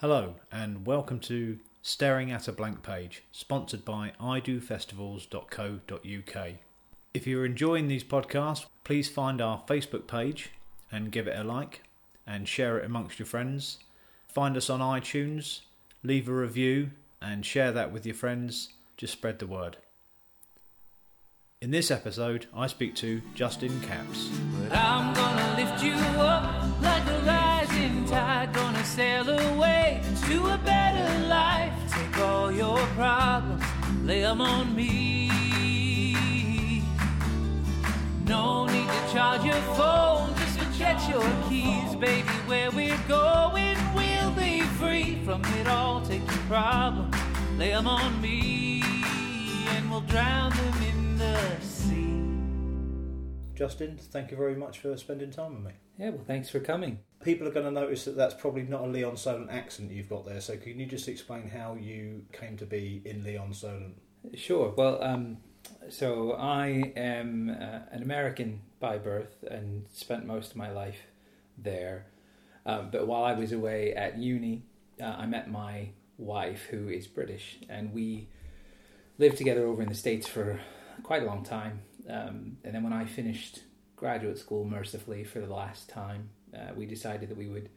Hello, and welcome to Staring at a Blank Page, sponsored by idofestivals.co.uk. If you're enjoying these podcasts, please find our Facebook page and give it a like and share it amongst your friends. Find us on iTunes, leave a review, and share that with your friends. Just spread the word. In this episode, I speak to Justin Capps. I'm gonna lift you up like a rising tide, gonna sail away to a better life. Take all your problems, lay them on me. No need to charge your phone, just forget your keys, baby. Where we're going, we'll be free from it all. Take your problems, lay them on me, and we'll drown them in the sea. Justin, thank you very much for spending time with me. Yeah, well, thanks for coming. People are going to notice that that's probably not a Lee-on-Solent accent you've got there, so can you just explain how you came to be in Lee-on-Solent? Sure. Well, um, so I am uh, an American by birth and spent most of my life there. Um, but while I was away at uni, uh, I met my wife, who is British, and we lived together over in the States for quite a long time. Um, and then when I finished graduate school, mercifully for the last time, uh, we decided that we would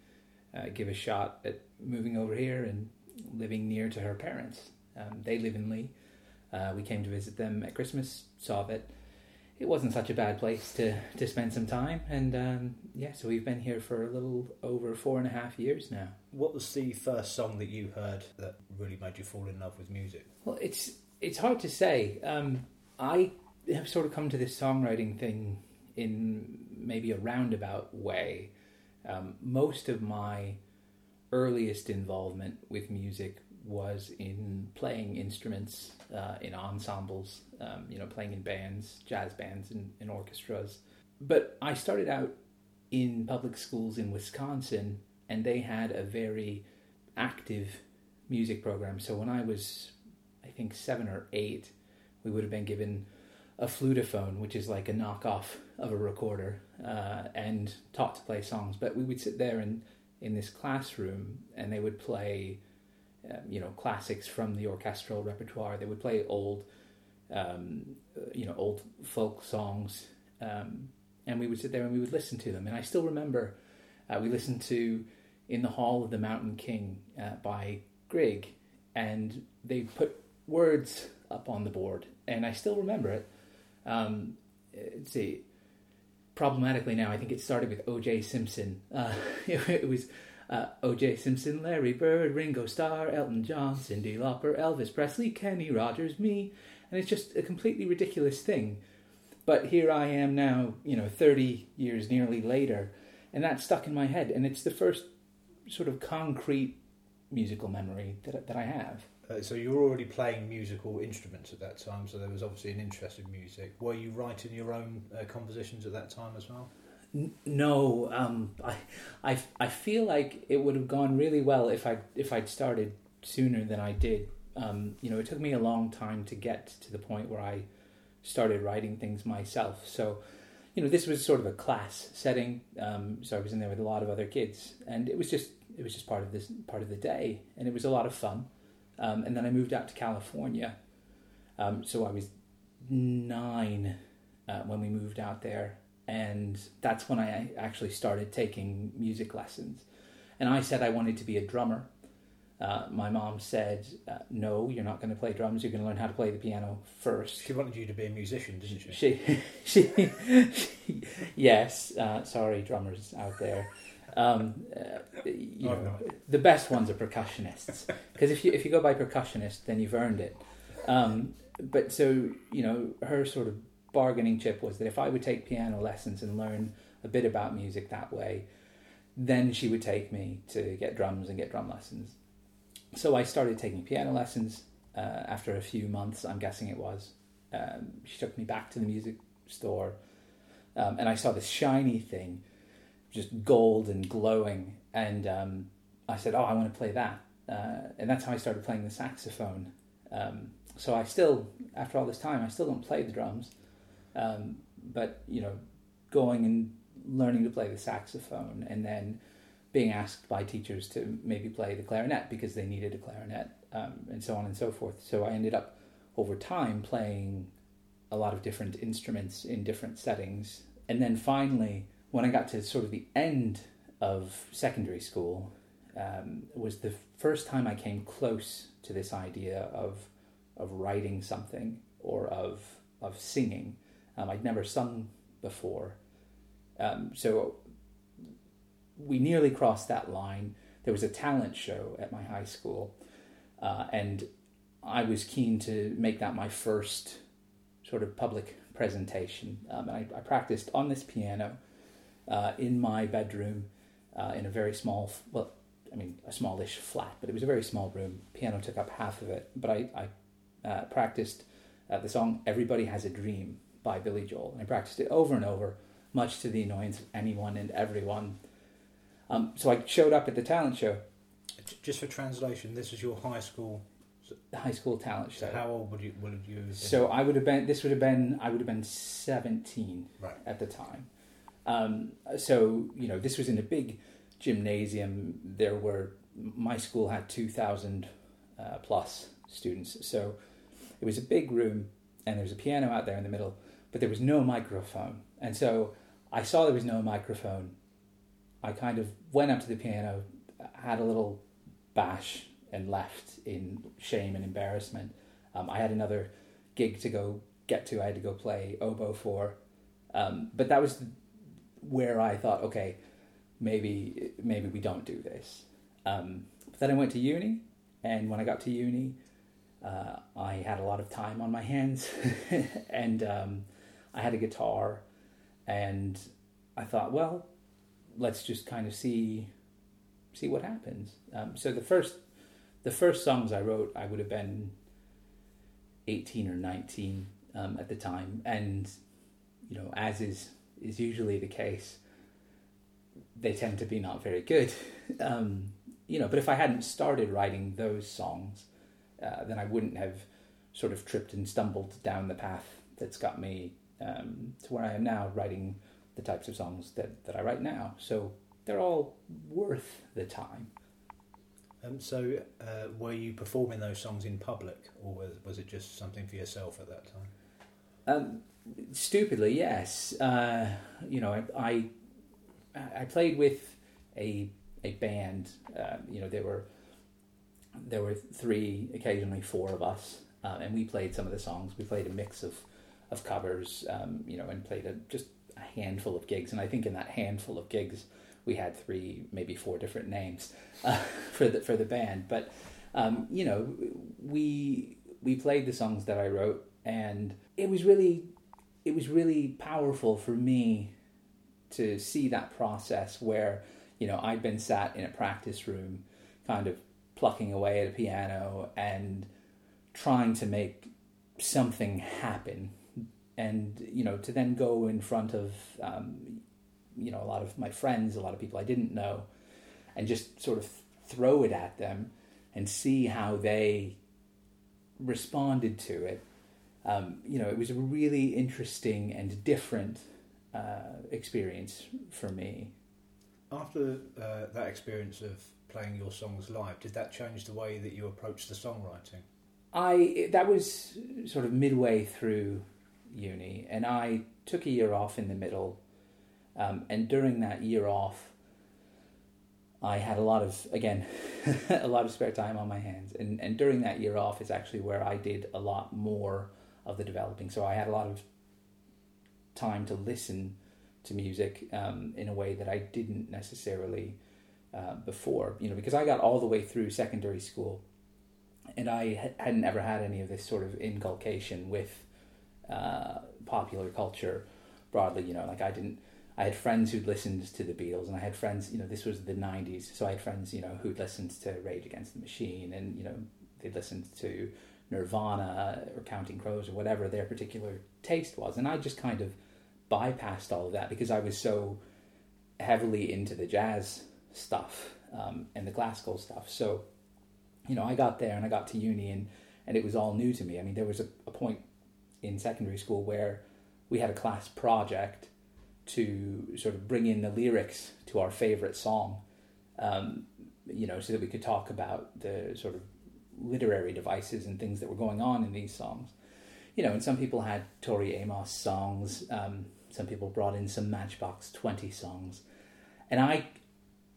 uh, give a shot at moving over here and living near to her parents. Um, they live in Lee. Uh, we came to visit them at Christmas, saw that it wasn't such a bad place to, to spend some time, and um, yeah, so we've been here for a little over four and a half years now. What was the first song that you heard that really made you fall in love with music? Well, it's it's hard to say. Um, I have sort of come to this songwriting thing in maybe a roundabout way. Um, most of my earliest involvement with music was in playing instruments uh, in ensembles, um, you know, playing in bands, jazz bands, and, and orchestras. But I started out in public schools in Wisconsin, and they had a very active music program. So when I was, I think, seven or eight, we would have been given a flutophone, which is like a knockoff of a recorder, uh, and taught to play songs. But we would sit there in in this classroom, and they would play, um, you know, classics from the orchestral repertoire. They would play old, um, uh, you know, old folk songs, um, and we would sit there and we would listen to them. And I still remember uh, we listened to "In the Hall of the Mountain King" uh, by Grieg, and they put words up on the board, and I still remember it. Um, let's see. Problematically now, I think it started with O.J. Simpson. Uh, it, it was uh, O.J. Simpson, Larry Bird, Ringo Starr, Elton John, Cyndi Lauper, Elvis Presley, Kenny Rogers, me, and it's just a completely ridiculous thing. But here I am now, you know, thirty years nearly later, and that's stuck in my head, and it's the first sort of concrete musical memory that that I have. Uh, so you were already playing musical instruments at that time, so there was obviously an interest in music. Were you writing your own uh, compositions at that time as well? N- No, um, I, I, I feel like it would have gone really well if I if I'd started sooner than I did. Um, you know, it took me a long time to get to the point where I started writing things myself. So, you know, this was sort of a class setting. Um, so I was in there with a lot of other kids, and it was just it was just part of this part of the day, and it was a lot of fun. Um, and then I moved out to California. Um, so I was nine uh, when we moved out there, and that's when I actually started taking music lessons. And I said I wanted to be a drummer. Uh, my mom said, uh, "No, you're not going to play drums. You're going to learn how to play the piano first. She wanted you to be a musician, didn't she? She, she, she yes. Uh, sorry, drummers out there. Um, uh, you Oh, know, no. the best ones are percussionists because if you if you go by percussionist, then you've earned it. Um, but so you know, her sort of bargaining chip was that if I would take piano lessons and learn a bit about music that way, then she would take me to get drums and get drum lessons. So I started taking piano lessons. Uh, after a few months, I'm guessing it was, um, she took me back to the music store, um, and I saw this shiny thing, just gold and glowing, and um, I said, "Oh, I want to play that," uh, and that's how I started playing the saxophone. Um, so I still, after all this time, I still don't play the drums, um, but you know, going and learning to play the saxophone, and then being asked by teachers to maybe play the clarinet because they needed a clarinet, um, and so on and so forth. So I ended up over time playing a lot of different instruments in different settings. And then finally, when I got to sort of the end of secondary school, um, was the first time I came close to this idea of of writing something or of of singing. Um, I'd never sung before, um, so we nearly crossed that line. There was a talent show at my high school, uh, and I was keen to make that my first sort of public presentation. Um, and I, I, practiced on this piano uh, in my bedroom uh, in a very small, well, I mean, a smallish flat, but it was a very small room. Piano took up half of it, but I, I uh, practiced uh, the song "Everybody Has a Dream" by Billy Joel. And I practiced it over and over, much to the annoyance of anyone and everyone. Um, so I showed up at the talent show. Just for translation, this is your high school high school talent show. So how old would you would you have been? So I would have been. This would have been. I would have been seventeen right. at the time. Um, so you know, this was in a big gymnasium. There were my school had two thousand uh, plus students. So it was a big room, and there was a piano out there in the middle, but there was no microphone. And so I saw there was no microphone. I kind of went up to the piano, had a little bash and left in shame and embarrassment. Um, I had another gig to go get to. I had to go play oboe for, um, but that was where I thought, okay, maybe maybe we don't do this. Um, but then I went to uni, and when I got to uni, uh, I had a lot of time on my hands, and um, I had a guitar, and I thought, well, let's just kind of see see what happens. Um, so the first the first songs I wrote, I would have been 18 or 19 um, at the time. And, you know, as is, is usually the case, they tend to be not very good. um, you know, but if I hadn't started writing those songs, uh, then I wouldn't have sort of tripped and stumbled down the path that's got me um, to where I am now, writing the types of songs that, that I write now. So they're all worth the time. Um, so, uh, were you performing those songs in public, or was, was it just something for yourself at that time? Um, stupidly, yes. Uh, you know, I, I, I played with a a band. Uh, you know, there were there were three, occasionally four of us, uh, and we played some of the songs. We played a mix of of covers, um, you know, and played a, just a handful of gigs. And I think in that handful of gigs, we had three, maybe four different names uh, for the for the band. But um, you know, we we played the songs that I wrote, and it was really it was really powerful for me to see that process where you know I'd been sat in a practice room, kind of plucking away at a piano and trying to make something happen and you know to then go in front of um, you know a lot of my friends, a lot of people I didn't know, and just sort of throw it at them and see how they responded to it. Um, you know, it was a really interesting and different uh, experience for me. After uh, that experience of playing your songs live, did that change the way that you approached the songwriting? I that was sort of midway through uni, and I took a year off in the middle um, and during that year off, I had a lot of, again, a lot of spare time on my hands. And, and during that year off is actually where I did a lot more of the developing. So I had a lot of time to listen to music um, in a way that I didn't necessarily uh, before, you know, because I got all the way through secondary school and I hadn't ever had any of this sort of inculcation with uh, popular culture broadly, you know, like I didn't I had friends who'd listened to the Beatles, and I had friends, you know, this was the '90s, so I had friends, you know, who'd listened to Rage Against the Machine, and you know, they'd listened to Nirvana or Counting Crows or whatever their particular taste was, and I just kind of bypassed all of that because I was so heavily into the jazz stuff um, and the classical stuff. So, you know, I got there and I got to uni, and and it was all new to me. I mean, there was a, a point in secondary school where we had a class project to sort of bring in the lyrics to our favorite song. um, you know, so that we could talk about the sort of literary devices and things that were going on in these songs. You know, and some people had Tori Amos songs. Um, some people brought in some Matchbox Twenty songs, and I,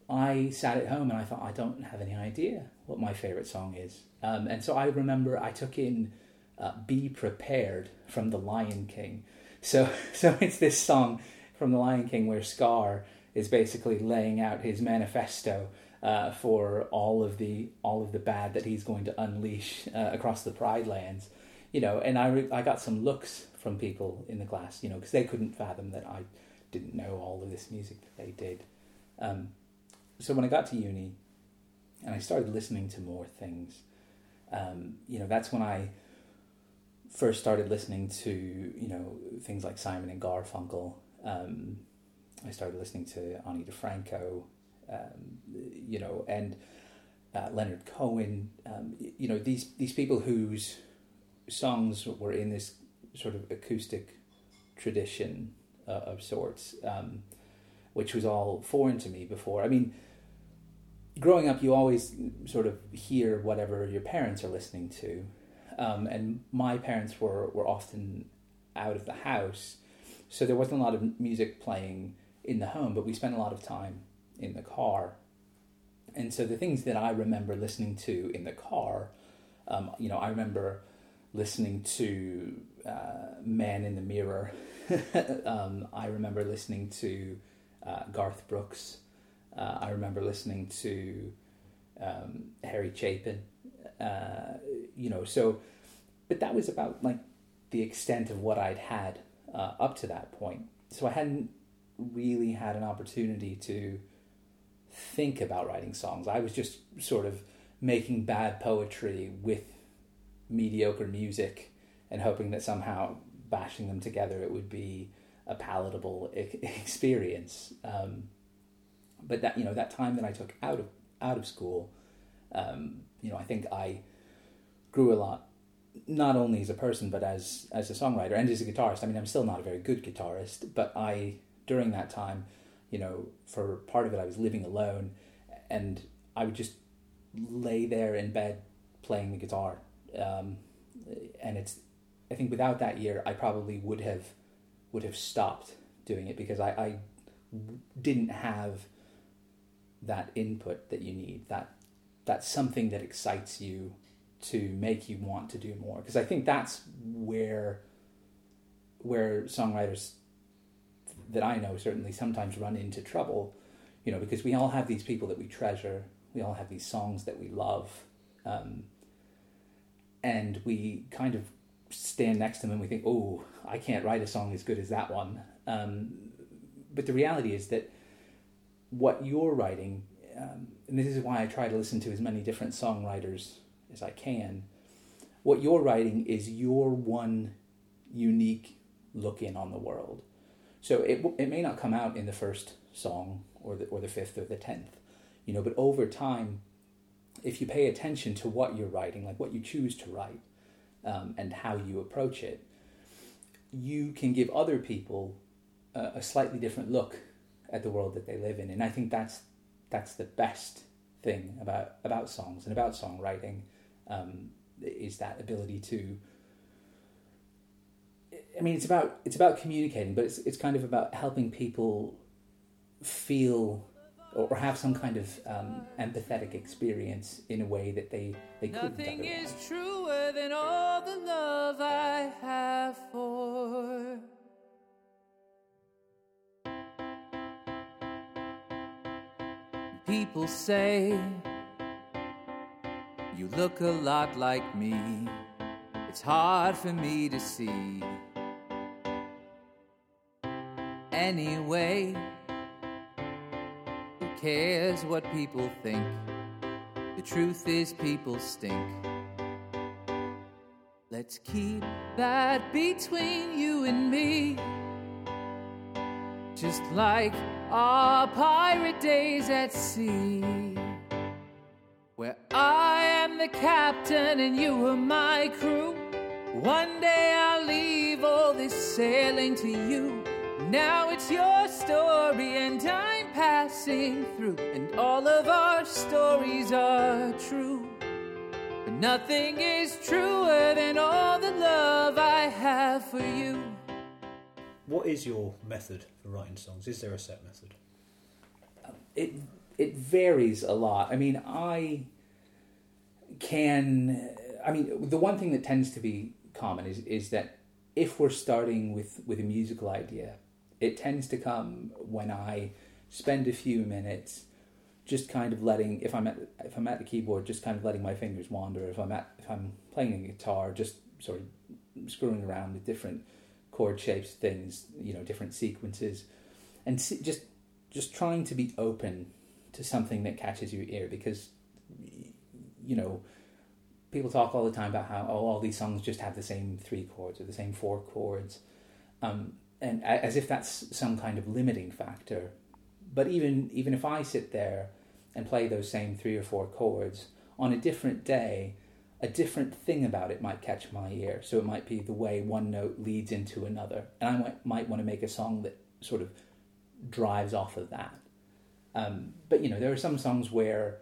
I sat at home and I thought I don't have any idea what my favorite song is. Um, and so I remember I took in uh, "Be Prepared" from The Lion King. So, so it's this song from The Lion King where Scar is basically laying out his manifesto uh, for all of the all of the bad that he's going to unleash uh, across the Pride Lands, you know. And I re- I got some looks from people in the class, you know, because they couldn't fathom that I didn't know all of this music that they did. Um, so when I got to uni, and I started listening to more things, um, you know, that's when I first started listening to you know things like Simon and Garfunkel. Um, I started listening to Ani DiFranco, um, you know, and uh, Leonard Cohen. Um, you know these these people whose songs were in this sort of acoustic tradition uh, of sorts, um, which was all foreign to me before. I mean, growing up, you always sort of hear whatever your parents are listening to, um, and my parents were were often out of the house, so there wasn't a lot of music playing in the home, but we spent a lot of time in the car. And so the things that I remember listening to in the car, um, you know, I remember listening to uh, Man in the Mirror. um, I remember listening to uh, Garth Brooks. Uh, I remember listening to um, Harry Chapin. Uh, you know, so, but that was about like the extent of what I'd had uh, up to that point. So I hadn't really had an opportunity to think about writing songs. I was just sort of making bad poetry with mediocre music and hoping that somehow bashing them together it would be a palatable experience. Um, but that you know that time that I took out of out of school, um, you know, I think I grew a lot, not only as a person but as as a songwriter and as a guitarist. I mean, I'm still not a very good guitarist, but I during that time, you know, for part of it, I was living alone, and I would just lay there in bed playing the guitar. Um, and it's, I think without that year, I probably would have, would have stopped doing it because I, I didn't have that input that you need. That that's something that excites you to make you want to do more. Because I think that's where where songwriters that I know certainly sometimes run into trouble, you know, because we all have these people that we treasure, we all have these songs that we love, um, and we kind of stand next to them and we think, oh, I can't write a song as good as that one. Um, but the reality is that what you're writing, um, and this is why I try to listen to as many different songwriters as I can, what you're writing is your one unique look in on the world. So it it may not come out in the first song or the or the fifth or the tenth, you know, but over time, if you pay attention to what you're writing, like what you choose to write, um, and how you approach it, you can give other people a, a slightly different look at the world that they live in, and I think that's that's the best thing about about songs and about songwriting um, is that ability to I mean, it's about it's about communicating, but it's it's kind of about helping people feel or, have some kind of um, empathetic experience in a way that they they couldn't. Nothing otherwise. is truer than all the love I have for. People say you look a lot like me. It's hard for me to see. Anyway, who cares what people think? The truth is, people stink. Let's keep that between you and me. Just like our pirate days at sea. Where I am the captain and you are my crew. One day I'll leave all this sailing to you. Now it's your story and I'm passing through, and all of our stories are true. But nothing is truer than all the love I have for you. What is your method for writing songs? Is there a set method? Uh, it it varies a lot. I mean, I can. I mean, the one thing that tends to be common is is that if we're starting with with a musical idea, it tends to come when I spend a few minutes just kind of letting if I'm at if I'm at the keyboard, just kind of letting my fingers wander. If I'm at if I'm playing a guitar, just sort of screwing around with different chord shapes, things, you know, different sequences, and just just trying to be open to something that catches your ear because you know people talk all the time about how oh, all these songs just have the same three chords or the same four chords um, and as if that's some kind of limiting factor. But even even if i sit there and play those same three or four chords on a different day a different thing about it might catch my ear. So it might be the way one note leads into another. And i might, might want to make a song that sort of drives off of that. Um, but you know, there are some songs where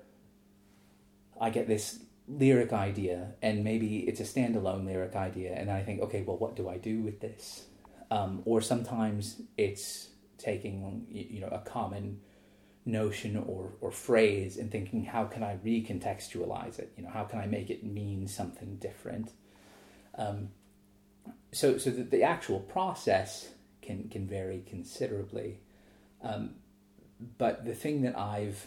I get this lyric idea, and maybe it's a standalone lyric idea, and I think, okay, well, what do I do with this? Um, or sometimes it's taking you know a common notion or or phrase and thinking, how can I recontextualize it? You know, how can I make it mean something different? Um, so so that the actual process can can vary considerably. Um, but the thing that I've,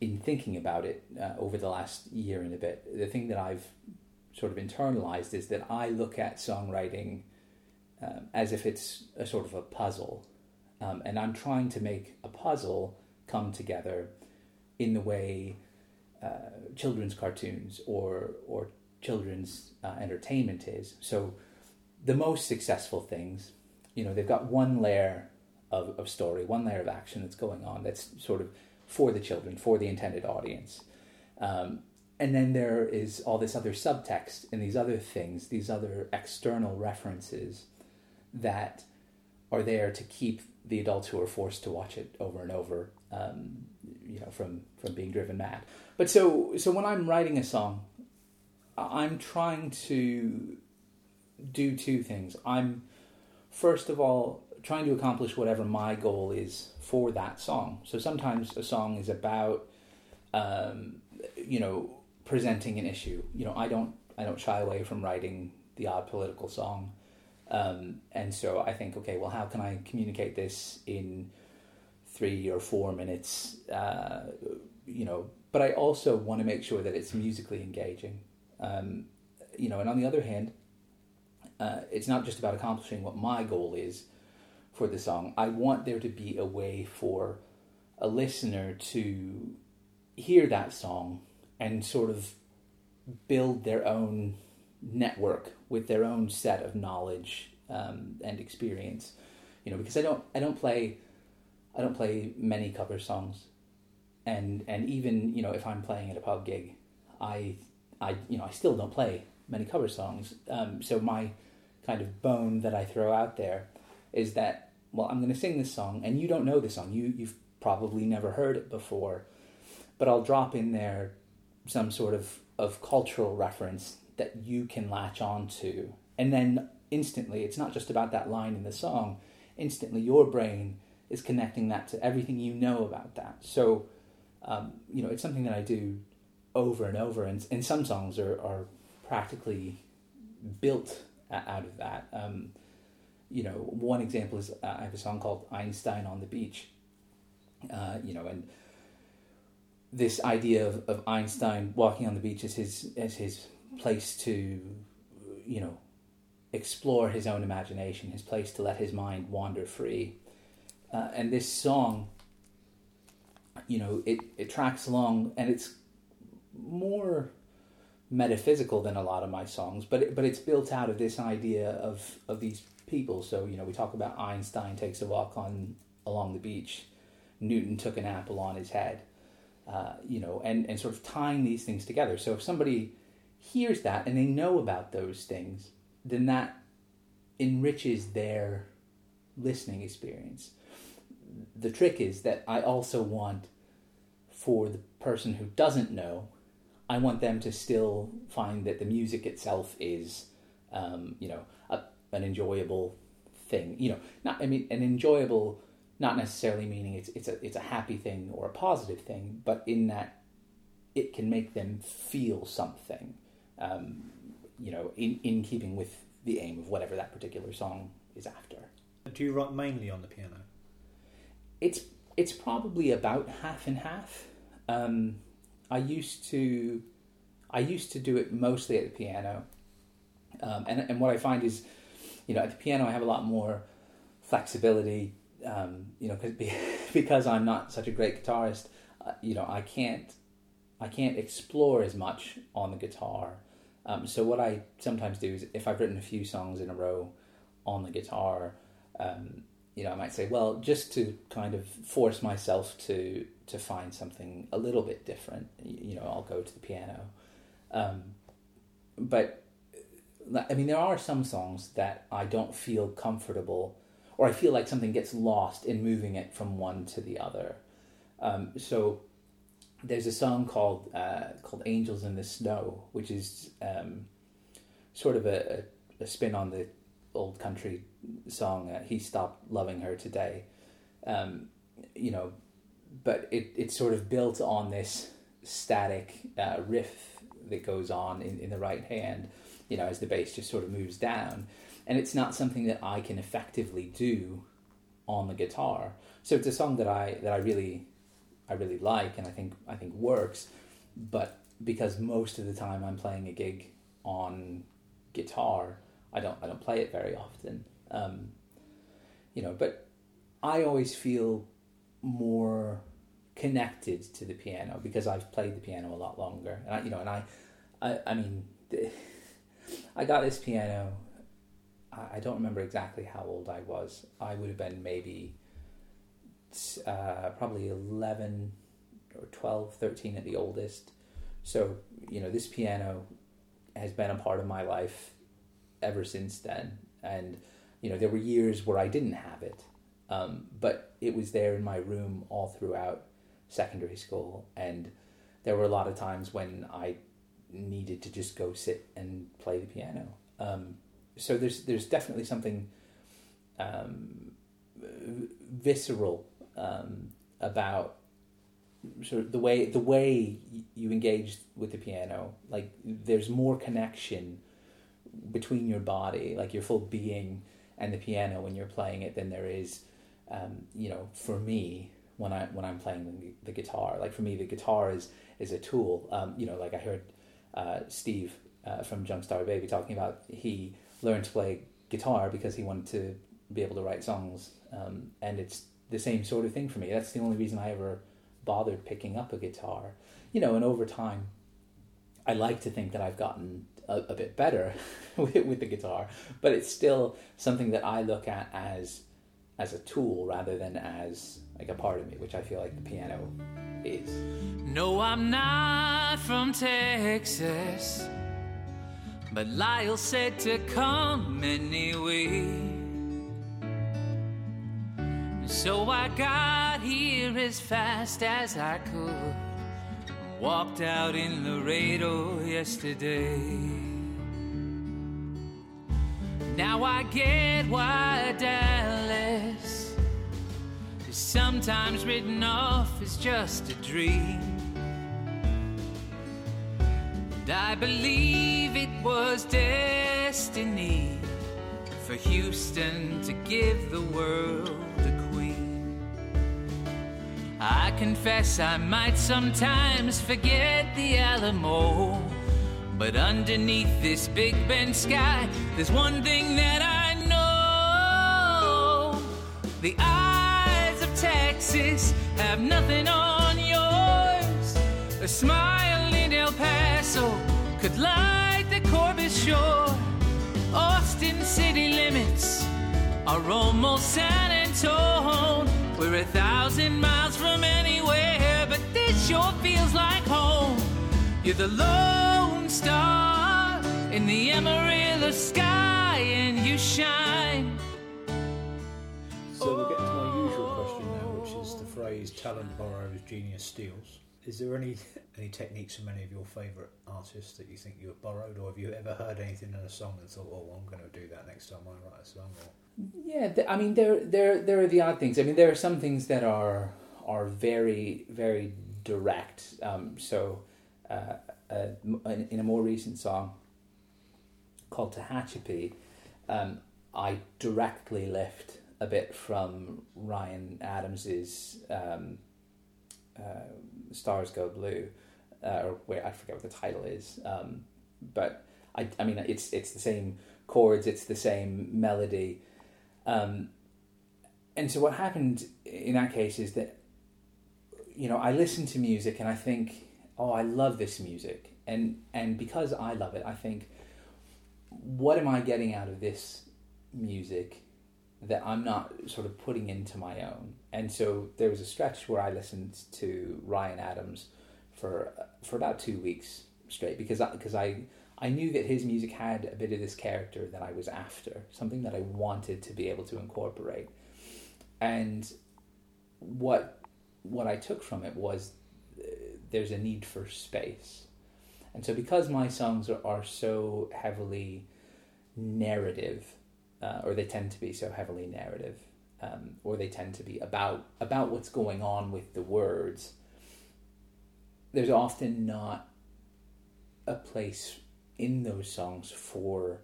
in thinking about it uh, over the last year and a bit, the thing that I've sort of internalized is that I look at songwriting um, as if it's a sort of a puzzle. Um, and I'm trying to make a puzzle come together in the way uh, children's cartoons or, or children's uh, entertainment is. So the most successful things, you know, they've got one layer of, of story, one layer of action that's going on that's sort of for the children, for the intended audience. Um, and then there is all this other subtext and these other things, these other external references that are there to keep the adults who are forced to watch it over and over, um, you know, from from being driven mad. But so so when I'm writing a song, I'm trying to do two things. I'm first of all trying to accomplish whatever my goal is for that song. So sometimes a song is about, um, you know, presenting an issue. You know, I don't I don't shy away from writing the odd political song, um, and so I think, okay, well, how can I communicate this in three or four minutes? Uh, you know, but I also want to make sure that it's musically engaging. Um, you know, and on the other hand, uh, it's not just about accomplishing what my goal is for the song. I want there to be a way for a listener to hear that song and sort of build their own network with their own set of knowledge um, and experience. You know, because I don't I don't play I don't play many cover songs, and and even you know if I'm playing at a pub gig, I I you know I still don't play many cover songs. Um, so my kind of bone that I throw out there is that well, I'm going to sing this song, and you don't know the song. You you've probably never heard it before, but I'll drop in there some sort of of cultural reference that you can latch on to, and then instantly, it's not just about that line in the song. Instantly, your brain is connecting that to everything you know about that. So, um, you know, it's something that I do over and over, and, and some songs are, are practically built out of that. Um, you know, one example is uh, I have a song called Einstein on the Beach. Uh, you know, and this idea of, of Einstein walking on the beach as his as his place to, you know, explore his own imagination, his place to let his mind wander free. Uh, and this song, you know, it, it tracks along and it's more metaphysical than a lot of my songs, but it, but it's built out of this idea of of these people. So you know, we talk about Einstein takes a walk on along the beach, Newton took an apple on his head, uh, you know, and and sort of tying these things together. So if somebody hears that and they know about those things, then that enriches their listening experience. the trick is that I also want for the person who doesn't know, I want them to still find that the music itself is, um, you know, a, an enjoyable thing. You know, not I mean an enjoyable, not necessarily meaning it's it's a it's a happy thing or a positive thing, but in that it can make them feel something. Um, you know, in in keeping with the aim of whatever that particular song is after. Do you write mainly on the piano? It's it's probably about half and half. Um, I used to I used to do it mostly at the piano, um, and and what I find is, you know, at the piano I have a lot more flexibility. Um, you know, cause, because I'm not such a great guitarist, uh, you know, I can't I can't explore as much on the guitar. Um, so what I sometimes do is if I've written a few songs in a row on the guitar, um, you know, I might say, well, just to kind of force myself to to find something a little bit different, you know, I'll go to the piano. Um, but I mean, there are some songs that I don't feel comfortable, or I feel like something gets lost in moving it from one to the other. Um, so there's a song called uh, called "Angels in the Snow," which is um, sort of a, a, spin on the old country song uh, "He Stopped Loving Her Today," um, you know, but it it's sort of built on this static uh, riff that goes on in, in the right hand, you know, as the bass just sort of moves down, and it's not something that I can effectively do on the guitar. So it's a song that I that I really I really like and I think I think works, but because most of the time I'm playing a gig on guitar, I don't I don't play it very often. Um, you know, but I always feel more connected to the piano because I've played the piano a lot longer. And I, you know, and I, I, I mean, I got this piano. I don't remember exactly how old I was. I would have been maybe uh, probably 11 or 12, 13 at the oldest. So, you know, this piano has been a part of my life ever since then. And, you know, there were years where I didn't have it, um, but it was there in my room all throughout secondary school. And there were a lot of times when I needed to just go sit and play the piano. Um, so there's there's definitely something um, visceral um, about sort of the way the way you engage with the piano. Like there's more connection between your body, like your full being, and the piano when you're playing it than there is, um, you know, for me when I when I'm playing the, the, guitar. Like for me, the guitar is is a tool. Um, you know, like I heard uh, Steve uh, from Jumpstart Baby talking about he learned to play guitar because he wanted to be able to write songs, um, and it's the same sort of thing for me. That's the only reason I ever bothered picking up a guitar. You know, and over time, I like to think that I've gotten a, a bit better with, with the guitar, but it's still something that I look at as as a tool rather than as like a part of me, which I feel like the piano is. No, I'm not from Texas, but Lyle said to come anyway. So I got here as fast as I could. Walked out in Laredo yesterday. Now I get why Dallas is sometimes written off as just a dream. And I believe it was destiny for Houston to give the world I confess I might sometimes forget the Alamo. But underneath this Big Bend sky, there's one thing that I know. The eyes of Texas have nothing on yours. A smile in El Paso could light the Corpus shore. Austin city limits are almost San Antone. We're a thousand miles from anywhere, but this sure feels like home. You're the lone star in the Amarillo sky, and you shine. So we'll get to my usual question now. which is the phrase "talent borrows, genius steals." Is there any any techniques from any of your favourite artists that you think you have borrowed, or have you ever heard anything in a song and thought, "Oh, I'm going to do that next time I write a song"? Or Yeah, th- I mean there there there are the odd things. I mean there are some things that are are very very direct. Um, so uh, uh, in a more recent song called Tehachapi, um, I directly lift a bit from Ryan Adams's um, uh, "Stars Go Blue," uh, or I forget what the title is, um, but I I mean it's it's the same chords, it's the same melody. Um, and so what happened in that case is that, you know, I listen to music and I think, oh, I love this music, and and because I love it, I think, what am I getting out of this music that I'm not sort of putting into my own? And so there was a stretch where I listened to Ryan Adams for for about two weeks straight because I, because I I knew that his music had a bit of this character that I was after, something that I wanted to be able to incorporate. And what what I took from it was uh, there's a need for space. And so because my songs are, are so heavily narrative, uh, or they tend to be so heavily narrative, um, or they tend to be about about what's going on with the words, there's often not a place in those songs for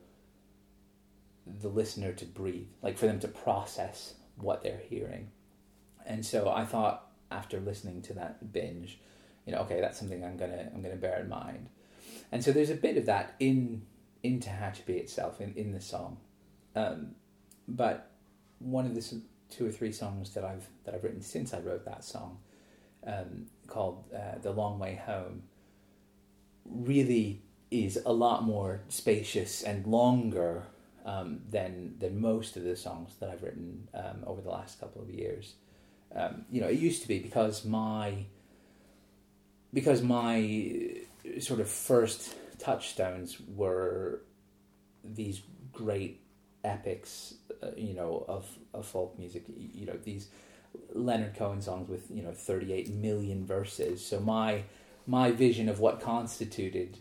the listener to breathe, like for them to process what they're hearing. And so I thought after listening to that binge, you know, okay, that's something I'm gonna I'm gonna bear in mind. And so there's a bit of that in in Tehachapi itself in in the song, um, but one of the two or three songs that I've that I've written since I wrote that song, um, called uh, "The Long Way Home," really is a lot more spacious and longer um, than than most of the songs that I've written um, over the last couple of years. Um, you know, it used to be because my because my uh, sort of first touchstones were these great epics, uh, you know, of, of folk music. You know, these Leonard Cohen songs with you know thirty eight million verses. So my my vision of what constituted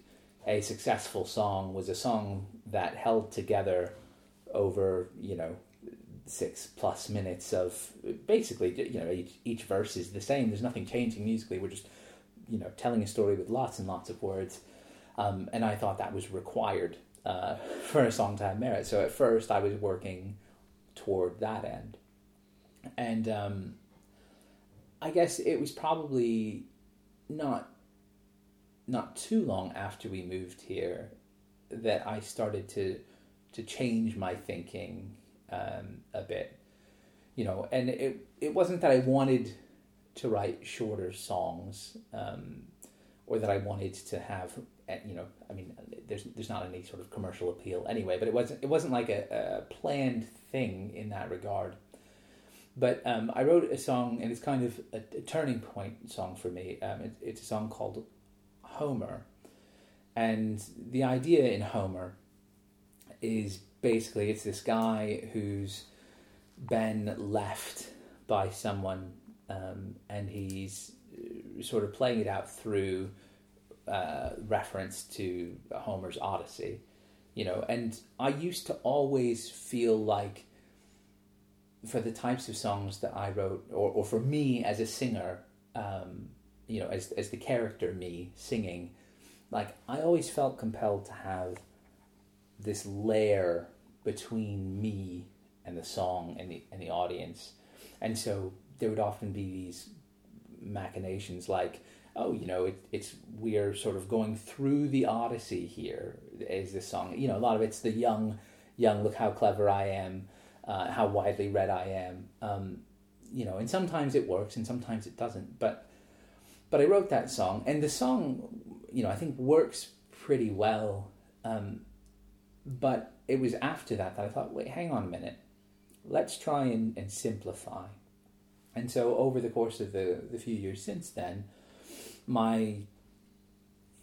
a successful song was a song that held together over you know six plus minutes of basically you know each, each verse is the same. There's nothing changing musically. We're just you know telling a story with lots and lots of words. Um, and i thought that was required uh, for a song to have merit. So at first i was working toward that end. And um, i guess it was probably not not too long after we moved here that I started to to change my thinking um, a bit, you know, and it it wasn't that I wanted to write shorter songs um, or that I wanted to have eh, you know I mean there's there's not any sort of commercial appeal anyway, but it wasn't it wasn't like a, a planned thing in that regard. But um, I wrote a song, and it's kind of a, a turning point song for me. Um, it, it's a song called Homer. And the idea in Homer is basically it's this guy who's been left by someone um, and he's uh, sort of playing it out through uh, reference to Homer's Odyssey, you know. And I used to always feel like for the types of songs that I wrote, or, or for me as a singer, um, you know, as as the character me singing, like I always felt compelled to have this layer between me and the song and the and the audience, and so there would often be these machinations like, oh, you know, it, it's we're sort of going through the Odyssey here as this song. You know, a lot of it's the young, young. Look how clever I am, uh, how widely read I am. Um, you know, and sometimes it works and sometimes it doesn't. But but I wrote that song, and the song, you know, I think works pretty well. Um, but it was after that that I thought, wait, hang on a minute, let's try and, and simplify. And so over the course of the, the few years since then, my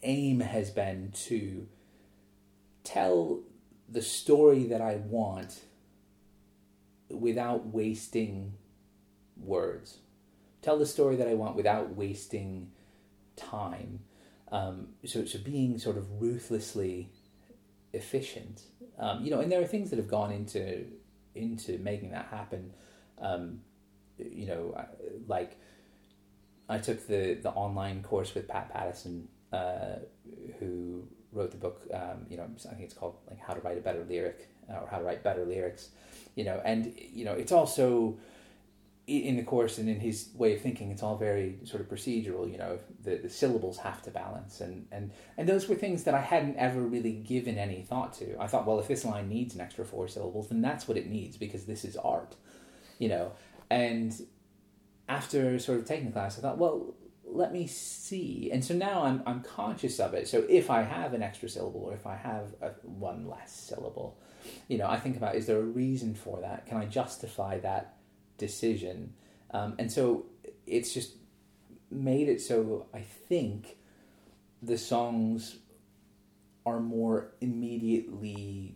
aim has been to tell the story that I want without wasting words tell the story that I want without wasting time. Um, so, so being sort of ruthlessly efficient, um, you know, and there are things that have gone into into making that happen. Um, you know, like I took the the online course with Pat Pattison, uh, who wrote the book. Um, you know, I think it's called like How to Write a Better Lyric or How to Write Better Lyrics. You know, and you know, it's also in the course and in his way of thinking, it's all very sort of procedural. You know, the, the syllables have to balance, and, and and those were things that I hadn't ever really given any thought to. I thought, well, if this line needs an extra four syllables, then that's what it needs because this is art. You know, and after sort of taking the class, I thought, well, let me see. And so now I'm I'm conscious of it. So if I have an extra syllable or if I have a, one less syllable, you know, I think about is there a reason for that? Can I justify that decision. Um, and so it's just made it so I think the songs are more immediately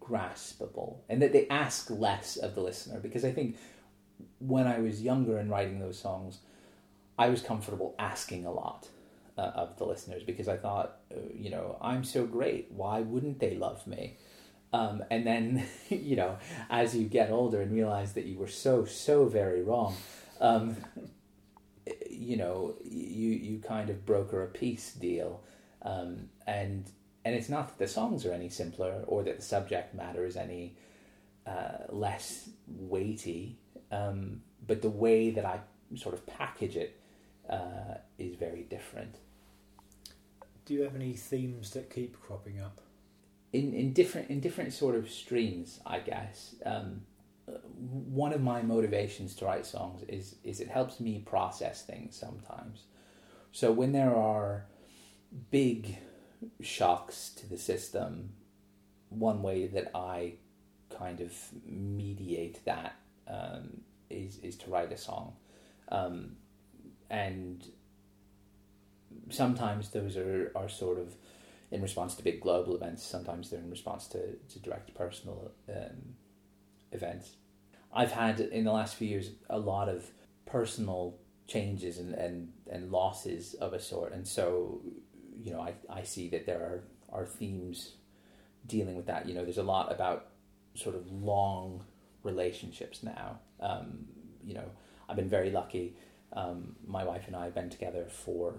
graspable and that they ask less of the listener because I think when I was younger and writing those songs, I was comfortable asking a lot uh, of the listeners because I thought, uh, you know, I'm so great. Why wouldn't they love me? Um, and then, you know, as you get older and realize that you were so, so very wrong, um, you know, you, you kind of broker a peace deal. Um, and, and it's not that the songs are any simpler or that the subject matter is any uh, less weighty, um, but the way that I sort of package it uh, is very different. Do you have any themes that keep cropping up? In, in different in different sort of streams, I guess. Um, one of my motivations to write songs is is it helps me process things sometimes. So when there are big shocks to the system, one way that I kind of mediate that um, is is to write a song, um, and sometimes those are are sort of in response to big global events. Sometimes they're in response to, to direct personal um, events. I've had in the last few years a lot of personal changes and, and, and losses of a sort. And so, you know, I, I see that there are, are themes dealing with that. You know, there's a lot about sort of long relationships now. Um, you know, I've been very lucky. Um, my wife and I have been together for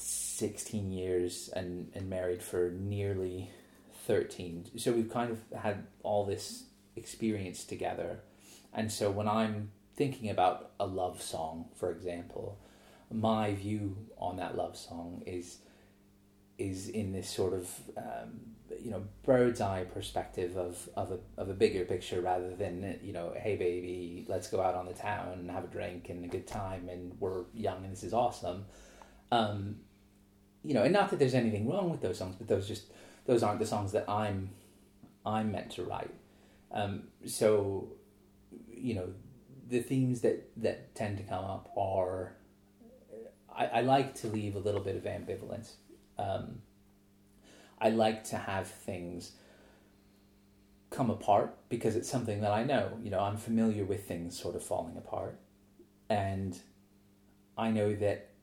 16 years and, and married for nearly 13. So we've kind of had all this experience together. And so when I'm thinking about a love song, for example, my view on that love song is is in this sort of um, you know bird's eye perspective of of a of a bigger picture rather than you know hey baby let's go out on the town and have a drink and a good time and we're young and this is awesome um, you know, and not that there's anything wrong with those songs, but those just those aren't the songs that I'm I'm meant to write. Um, so, you know, the themes that that tend to come up are I, I like to leave a little bit of ambivalence. Um, I like to have things come apart because it's something that I know. You know, I'm familiar with things sort of falling apart, and I know that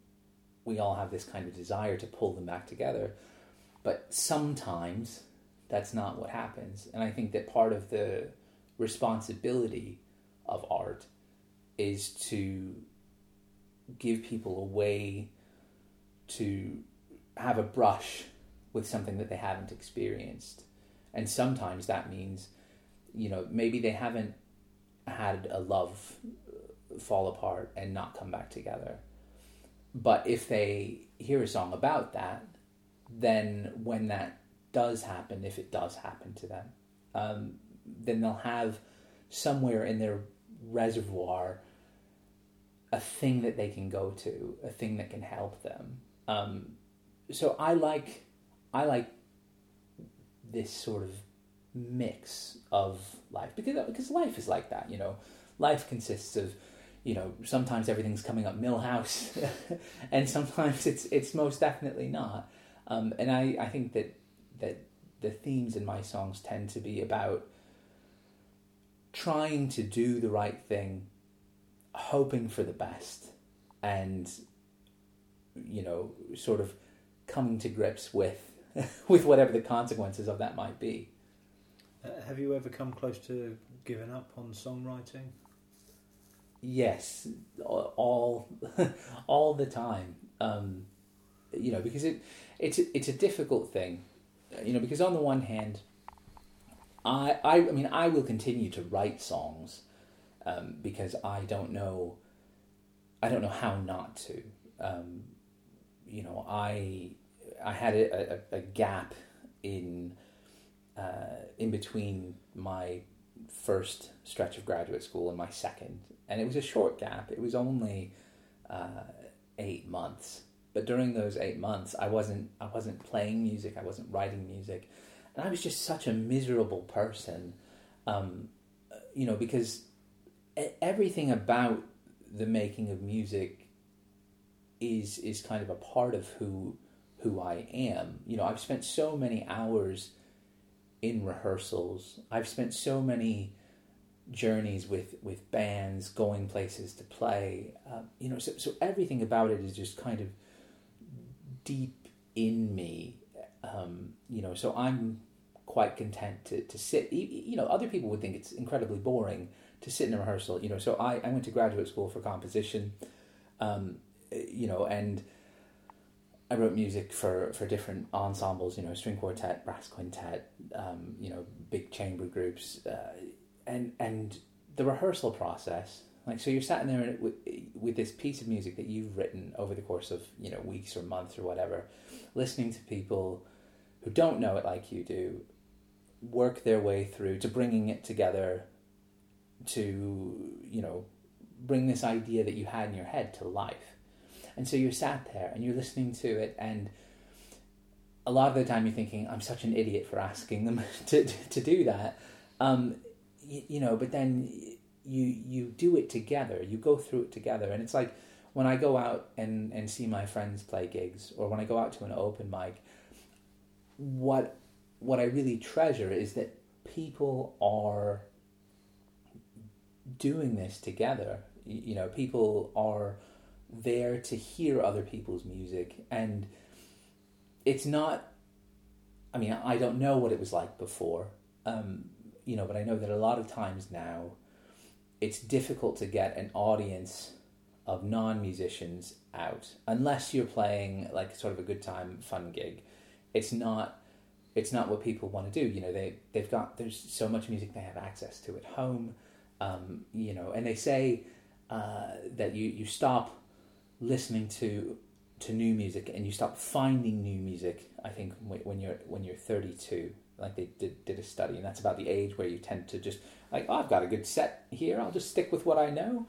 we all have this kind of desire to pull them back together. But sometimes that's not what happens. And I think that part of the responsibility of art is to give people a way to have a brush with something that they haven't experienced. And sometimes that means, you know, maybe they haven't had a love fall apart and not come back together but if they hear a song about that, then when that does happen, if it does happen to them, um, then they'll have somewhere in their reservoir a thing that they can go to, a thing that can help them. Um, so I like, I like this sort of mix of life because because life is like that, you know. Life consists of you know, sometimes everything's coming up Milhouse, and sometimes it's it's most definitely not. Um, and I, I think that that the themes in my songs tend to be about trying to do the right thing hoping for the best and you know sort of coming to grips with with whatever the consequences of that might be. Uh, have you ever come close to giving up on songwriting? Yes, all all the time. Um, you know, because it it's it's a difficult thing. You know, because on the one hand, I I, I mean I will continue to write songs um, because I don't know I don't know how not to. Um, you know, I I had a, a, a gap in uh, in between my first stretch of graduate school and my second, and it was a short gap. It was only uh, eight months, but during those eight months, I wasn't I wasn't playing music. I wasn't writing music, and I was just such a miserable person. Um, you know, because everything about the making of music is is kind of a part of who who I am. You know, I've spent so many hours in rehearsals. I've spent so many journeys with with bands, going places to play. Um, you know, so so everything about it is just kind of deep in me. Um, you know, so I'm quite content to, to sit. You know, other people would think it's incredibly boring to sit in a rehearsal. You know, so I, I went to graduate school for composition. Um, you know, and I wrote music for, for different ensembles, you know, string quartet, brass quintet, um, you know, big chamber groups, uh, and and the rehearsal process. Like, so you're sat in there with, with this piece of music that you've written over the course of you know weeks or months or whatever, listening to people who don't know it like you do, work their way through to bringing it together, to you know, bring this idea that you had in your head to life and so you're sat there and you're listening to it, and a lot of the time you're thinking, I'm such an idiot for asking them to, to, to do that. Um, you, you know, but then you you do it together. You go through it together, and it's like when I go out and, and see my friends play gigs, or when I go out to an open mic, what what I really treasure is that people are doing this together. You, you know, people are there to hear other people's music. And it's not i mean i don't know what it was like before um, you know but i know that a lot of times now it's difficult to get an audience of non-musicians out. Unless you're playing like sort of a good time fun gig. It's not it's not what people want to do you know they they've got there's so much music they have access to at home. Um, you know and they say uh, that you you stop listening to to new music and you start finding new music i think when you're when you're 32 like they did, did a study and that's about the age where you tend to just like oh i've got a good set here i'll just stick with what i know.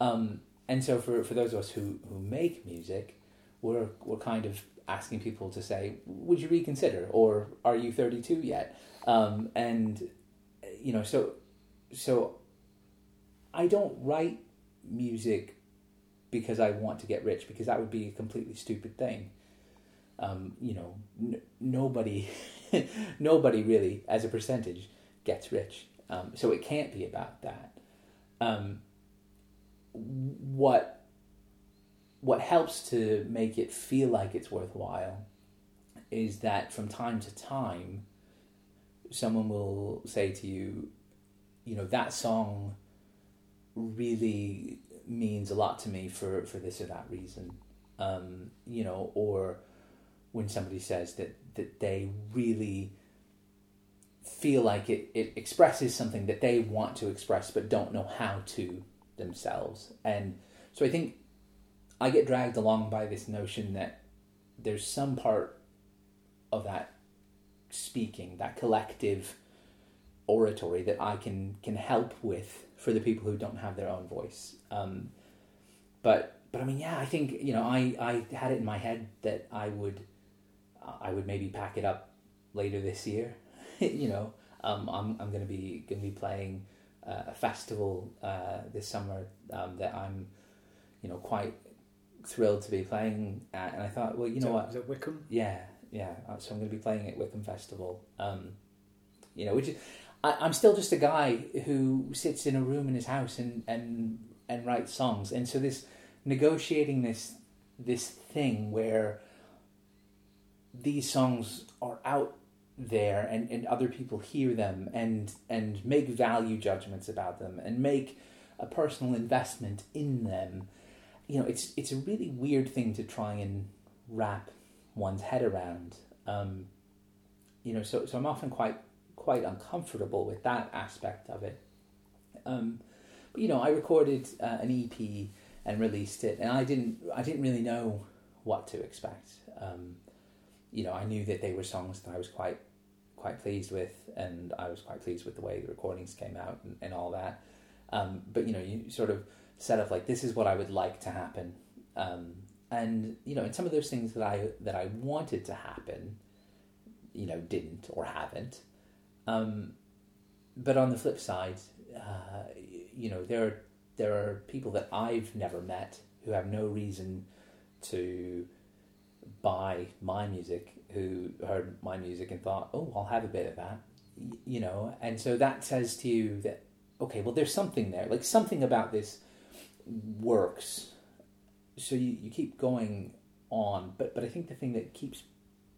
Um, and so for, for those of us who, who make music we're, we're kind of asking people to say would you reconsider or are you 32 yet? Um, and you know so so i don't write music because I want to get rich because that would be a completely stupid thing. Um, you know, n- nobody, nobody really, as a percentage, gets rich. Um, so it can't be about that. Um, what what helps to make it feel like it's worthwhile is that from time to time, someone will say to you, you know, that song really means a lot to me for, for this or that reason. Um, you know, or when somebody says that, that they really feel like it, it expresses something that they want to express but don't know how to themselves. And so I think I get dragged along by this notion that there's some part of that speaking, that collective oratory that I can can help with for the people who don't have their own voice. Um, but but I mean, yeah, I think you know, I I had it in my head that I would I would maybe pack it up later this year. you know, um, I'm I'm going to be to be playing uh, a festival uh, this summer um, that I'm you know quite thrilled to be playing at, and I thought, well, you know is what? Is it Wickham? Yeah, yeah. So I'm going to be playing at Wickham Festival. Um, you know, which is I, am still just a guy who sits in a room in his house and and and write songs. And so this negotiating this this thing where these songs are out there and, and other people hear them and and make value judgments about them and make a personal investment in them. You know, it's it's a really weird thing to try and wrap one's head around. Um, you know, so so I'm often quite quite uncomfortable with that aspect of it. Um, but you know, I recorded uh, an EP and released it, and I didn't I didn't really know what to expect. Um, you know, I knew that they were songs that I was quite quite pleased with, and I was quite pleased with the way the recordings came out and, and all that. Um, but you know, you sort of set up like this is what I would like to happen, um, and you know, and some of those things that I that I wanted to happen, you know, didn't or haven't. Um, but on the flip side, uh, you know, there are, there are people that I've never met who have no reason to buy my music who heard my music and thought, "Oh, I'll have a bit of that," you know, and so that says to you that okay, well, there's something there, like something about this works. So you, you keep going on, but but I think the thing that keeps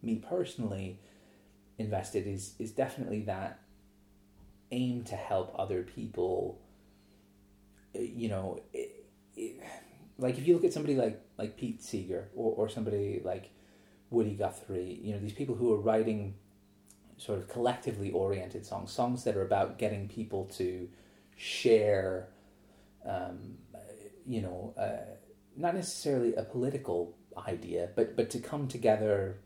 me personally invested is is definitely that aim to help other people. You know, it, it, like if you look at somebody like like Pete Seeger or or somebody like Woody Guthrie, you know, these people who are writing sort of collectively oriented songs, songs that are about getting people to share, um, you know, uh, not necessarily a political idea, but but to come together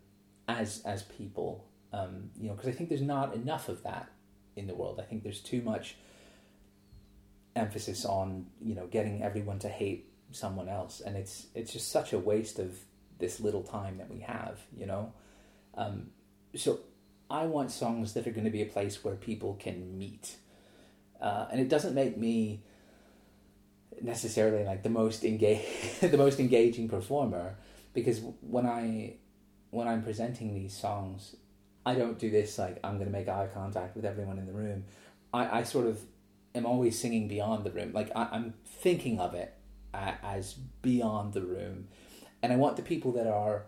as as people, um, you know, because I think there's not enough of that in the world. I think there's too much emphasis on you know getting everyone to hate someone else, and it's it's just such a waste of this little time that we have, you know. Um, so I want songs that are going to be a place where people can meet, uh, and it doesn't make me necessarily like the most engage the most engaging performer because when I when I'm presenting these songs, I don't do this like I'm going to make eye contact with everyone in the room. I, I sort of am always singing beyond the room. Like I, am thinking of it as beyond the room and I want the people that are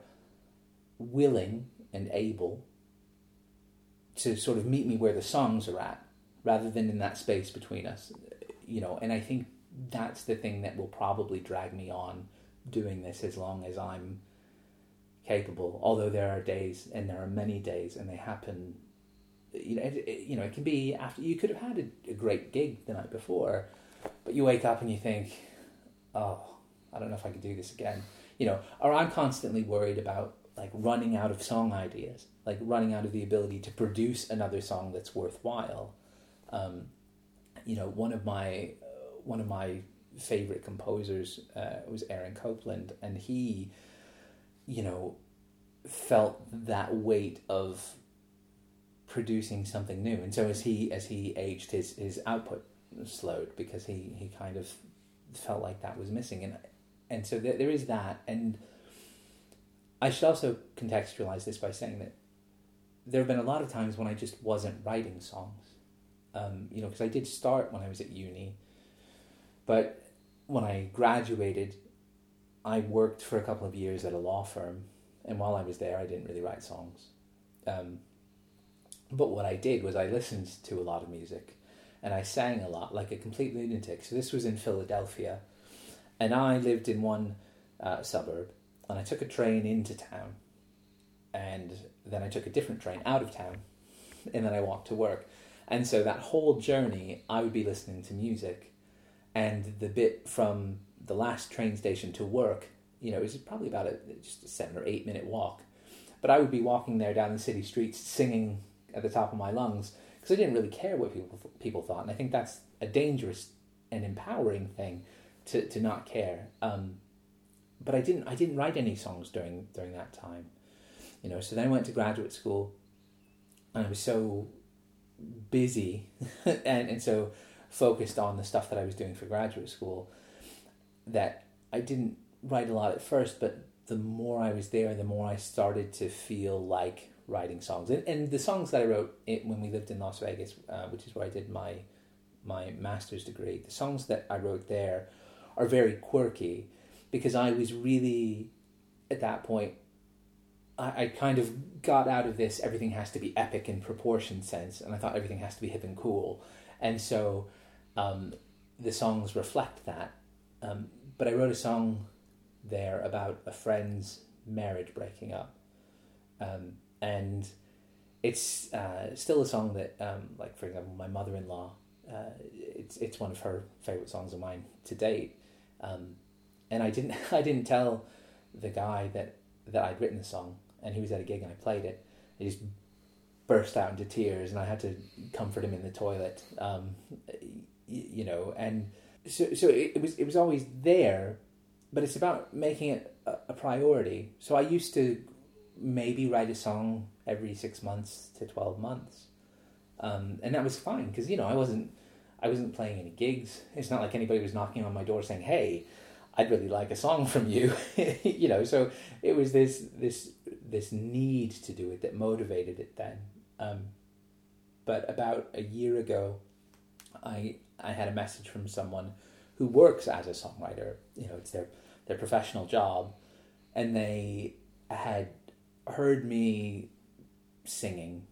willing and able to sort of meet me where the songs are at rather than in that space between us you know and i think that's the thing that will probably drag me on doing this as long as i'm capable although there are days and there are many days and they happen you know it, it you know it can be after you could have had a, a great gig the night before but you wake up and you think oh i don't know if i could do this again you know, or I'm constantly worried about like running out of song ideas, like running out of the ability to produce another song that's worthwhile. Um, you know, one of my uh, one of my favorite composers uh, was Aaron Copland, and he, you know, felt that weight of producing something new. And so as he as he aged, his his output slowed because he he kind of felt like that was missing. And and so there, there is that. And I should also contextualize this by saying that there have been a lot of times when I just wasn't writing songs. Um, you know, because I did start when I was at uni, but when I graduated, I worked for a couple of years at a law firm, and while I was there, I didn't really write songs. Um, but what I did was I listened to a lot of music, and I sang a lot, like a complete lunatic. So this was in Philadelphia, and I lived in one uh, suburb, and I took a train into town, and then I took a different train out of town, and then I walked to work. And so that whole journey, I would be listening to music, and the bit from the last train station to work, you know, was probably about a just a seven or eight minute walk, but I would be walking there down the city streets singing at the top of my lungs because I didn't really care what people people thought, and I think that's a dangerous and empowering thing to, to not care. Um, but I didn't I didn't write any songs during during that time, you know. So then I went to graduate school, and I was so busy and and so focused on the stuff that I was doing for graduate school that I didn't write a lot at first. But the more I was there, the more I started to feel like writing songs. And, and the songs that I wrote when we lived in Las Vegas, uh, which is where I did my my master's degree, the songs that I wrote there are very quirky because I was really at that point I, I kind of got out of this everything has to be epic in proportion sense and I thought everything has to be hip and cool and so um, the songs reflect that um, but I wrote a song there about a friend's marriage breaking up um, and it's uh, still a song that um, like for example my mother-in-law uh, it's it's one of her favorite songs of mine to date um, and I didn't I didn't tell the guy that that I'd written the song, and he was at a gig and I played it. He just burst out into tears, and I had to comfort him in the toilet. Um, you know, and so so it, it, was it was always there, but it's about making it a, a priority. So I used to maybe write a song every six months to twelve months, um, and that was fine because you know I wasn't I wasn't playing any gigs. It's not like anybody was knocking on my door saying, "Hey." I'd really like a song from you, you know. So it was this this this need to do it that motivated it then. Um, but about a year ago, I I had a message from someone who works as a songwriter. You know, it's their their professional job, and they had heard me singing,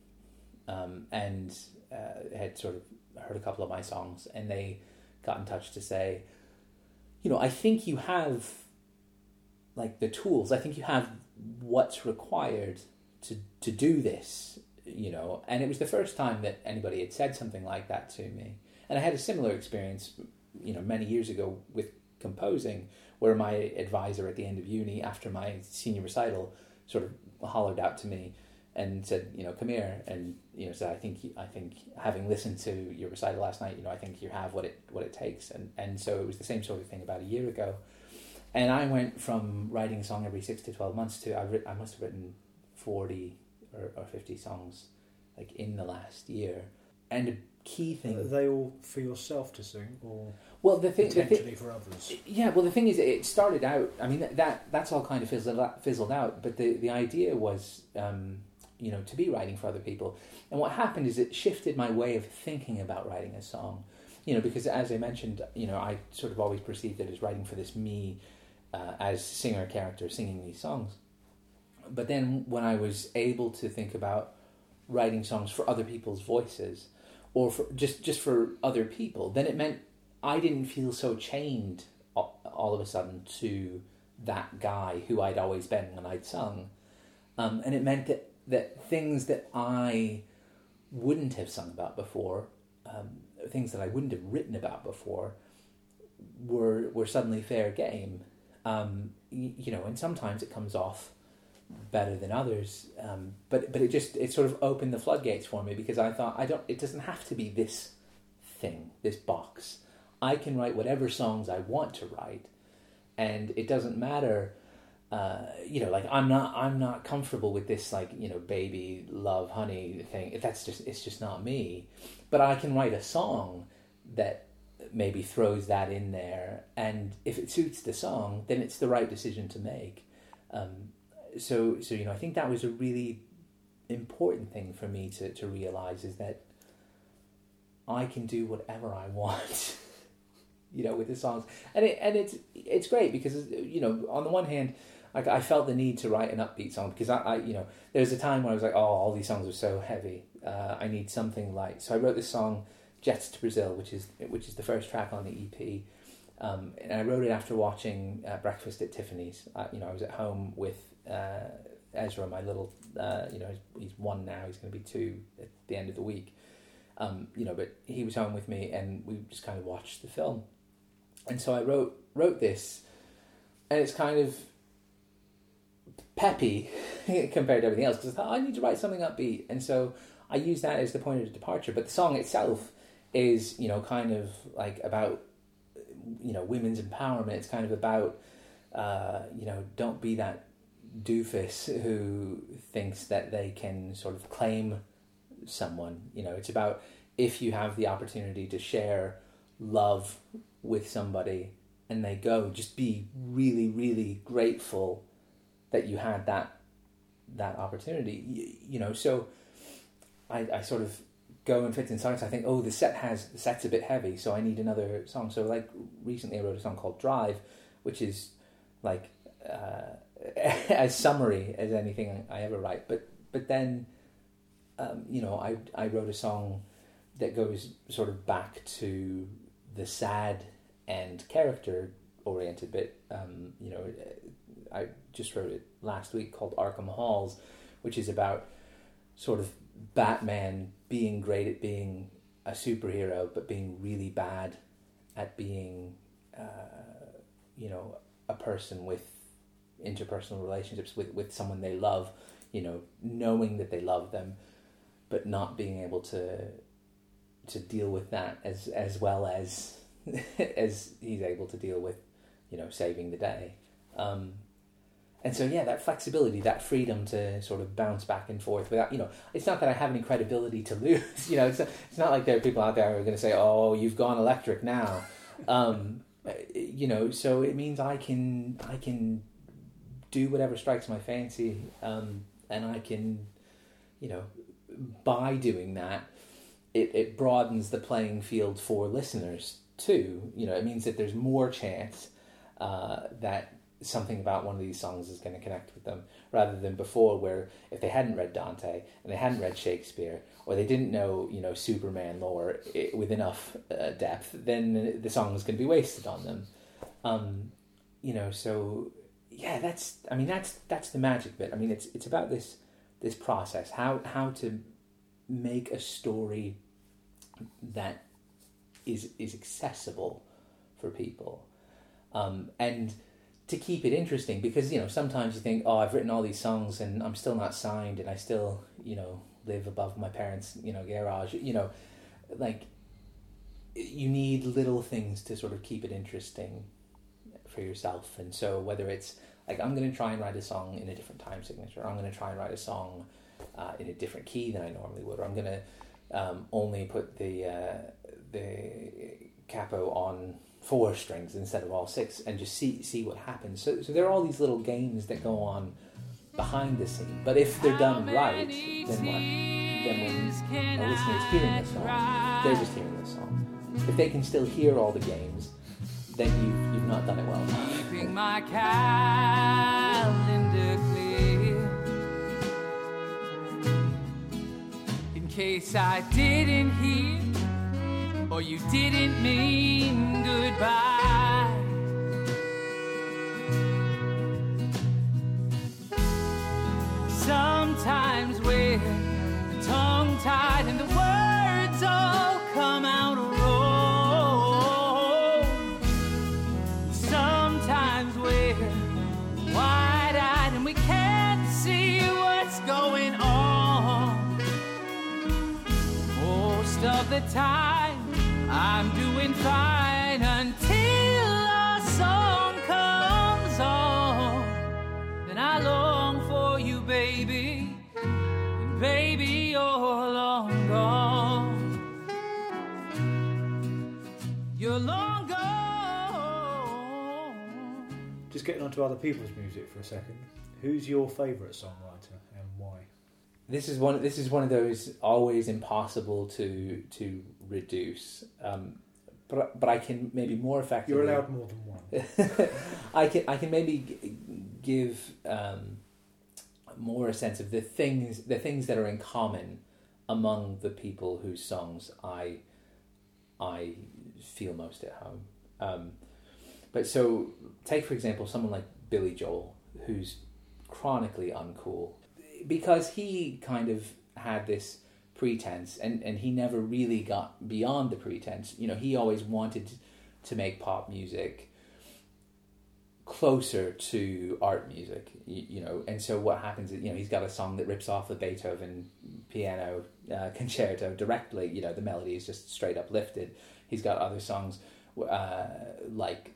um, and uh, had sort of heard a couple of my songs, and they got in touch to say you know, I think you have like the tools. I think you have what's required to to do this. You know, and it was the first time that anybody had said something like that to me. And I had a similar experience, you know, many years ago with composing, where my advisor at the end of uni, after my senior recital, sort of hollered out to me and said, you know, come here, and you know, said, I think, I think, having listened to your recital last night, you know, I think you have what it what it takes, and and so it was the same sort of thing about a year ago, and I went from writing a song every six to twelve months to I writ- I must have written forty or, or fifty songs, like in the last year, and key thing. Are they all for yourself to sing, or well, the thing, the potentially thing for others? yeah, well, the thing is, it started out. I mean, that, that that's all kind of fizzled out, fizzled out. But the the idea was, um, you know, to be writing for other people. And what happened is it shifted my way of thinking about writing a song. You know, because as I mentioned, you know, I sort of always perceived it as writing for this me uh, as singer character singing these songs. But then when I was able to think about writing songs for other people's voices or for just just for other people, then it meant I didn't feel so chained all, of a sudden to that guy who I'd always been when I'd sung. Um, and it meant that that things that I wouldn't have sung about before, um, things that I wouldn't have written about before, were were suddenly fair game. Um, you, you, know, and sometimes it comes off better than others. Um, but but it just it sort of opened the floodgates for me because I thought I don't. It doesn't have to be this thing, this box. I can write whatever songs I want to write, and it doesn't matter uh, you know, like I'm not, I'm not comfortable with this, like you know, baby love honey thing. That's just, it's just not me. But I can write a song that maybe throws that in there, and if it suits the song, then it's the right decision to make. Um, so, so you know, I think that was a really important thing for me to to realize is that I can do whatever I want. you know, with the songs, and it and it's it's great because you know, on the one hand, like I felt the need to write an upbeat song because I, I you know, there was a time when I was like, oh, all these songs are so heavy. Uh, I need something light. So I wrote this song, "Jets to Brazil," which is which is the first track on the EP. Um, and I wrote it after watching uh, Breakfast at Tiffany's. Uh, you know, I was at home with uh, Ezra, my little, uh, you know, he's, he's, one now. He's going to be two at the end of the week. Um, you know, but he was home with me, and we just kind of watched the film. And so I wrote wrote this, and it's kind of peppy compared to everything else because I thought I need to write something upbeat, and so I use that as the point of departure. But the song itself is, you know, kind of like about, you know, women's empowerment. It's kind of about, uh, you know, don't be that doofus who thinks that they can sort of claim someone. You know, it's about if you have the opportunity to share love with somebody and they go, just be really, really grateful that you had that that opportunity. You, you know, so I, I sort of go and fit in songs. I think, oh, the set has the set's a bit heavy, so I need another song. So like recently, I wrote a song called Drive, which is like uh, as summery as anything I ever write. But but then, um, you know, I I wrote a song that goes sort of back to the sad and character oriented bit. Um, you know, I just wrote it last week called Arkham Halls, which is about sort of Batman being great at being a superhero, but being really bad at being, uh, you know, a person with interpersonal relationships with, with someone they love, you know, knowing that they love them, but not being able to to deal with that as as well as as he's able to deal with, you know, saving the day. Um, and so yeah, that flexibility, that freedom to sort of bounce back and forth without, you know, it's not that I have any credibility to lose. You know, it's it's not like there are people out there who are going to say, "Oh, you've gone electric now." Um, you know, so it means I can I can do whatever strikes my fancy, um, and I can, you know, by doing that, it, it broadens the playing field for listeners too. You know, it means that there's more chance uh, that something about one of these songs is going to connect with them rather than before where if they hadn't read Dante and they hadn't read Shakespeare or they didn't know you know Superman lore it, with enough uh, depth then the song was going to be wasted on them um, you know so yeah that's I mean that's that's the magic bit. I mean it's it's about this this process. How how to make a story that is is accessible for people. Um, and to keep it interesting because you know sometimes you think oh I've written all these songs and I'm still not signed and I still you know live above my parents you know garage. You know like you need little things to sort of keep it interesting for yourself. And so whether it's like I'm going to try and write a song in a different time signature I'm going to try and write a song uh, in a different key than I normally would or I'm going to um, only put the uh, the capo on four strings instead of all six and just see see what happens. So, so there are all these little games that go on behind the scene. But if they're done right, then what? Then when a listener is hearing the song, they're just hearing the song. If they can still hear all the games, then you've, you've not done it well. Keeping my calendar clear in case I didn't hear or you didn't mean goodbye. Sometimes we're tongue tied and the words the time, I'm doing fine until a song comes on. Then I long for you, baby. And baby, you're long gone. You're long gone. Just getting onto other people's music for a second. Who's your favourite songwriter? This is one this is one of those always impossible to to reduce um, but but I can maybe more effectively You're allowed more than one. I can I can maybe g- give um, more a sense of the things the things that are in common among the people whose songs I I feel most at home. Um, but so take for example someone like Billy Joel, who's chronically uncool because he kind of had this pretense and, and he never really got beyond the pretense. You know, he always wanted to make pop music closer to art music, you, you know. And so what happens is, you know, he's got a song that rips off the Beethoven piano uh, concerto directly. You know, the melody is just straight up lifted. He's got other songs uh, like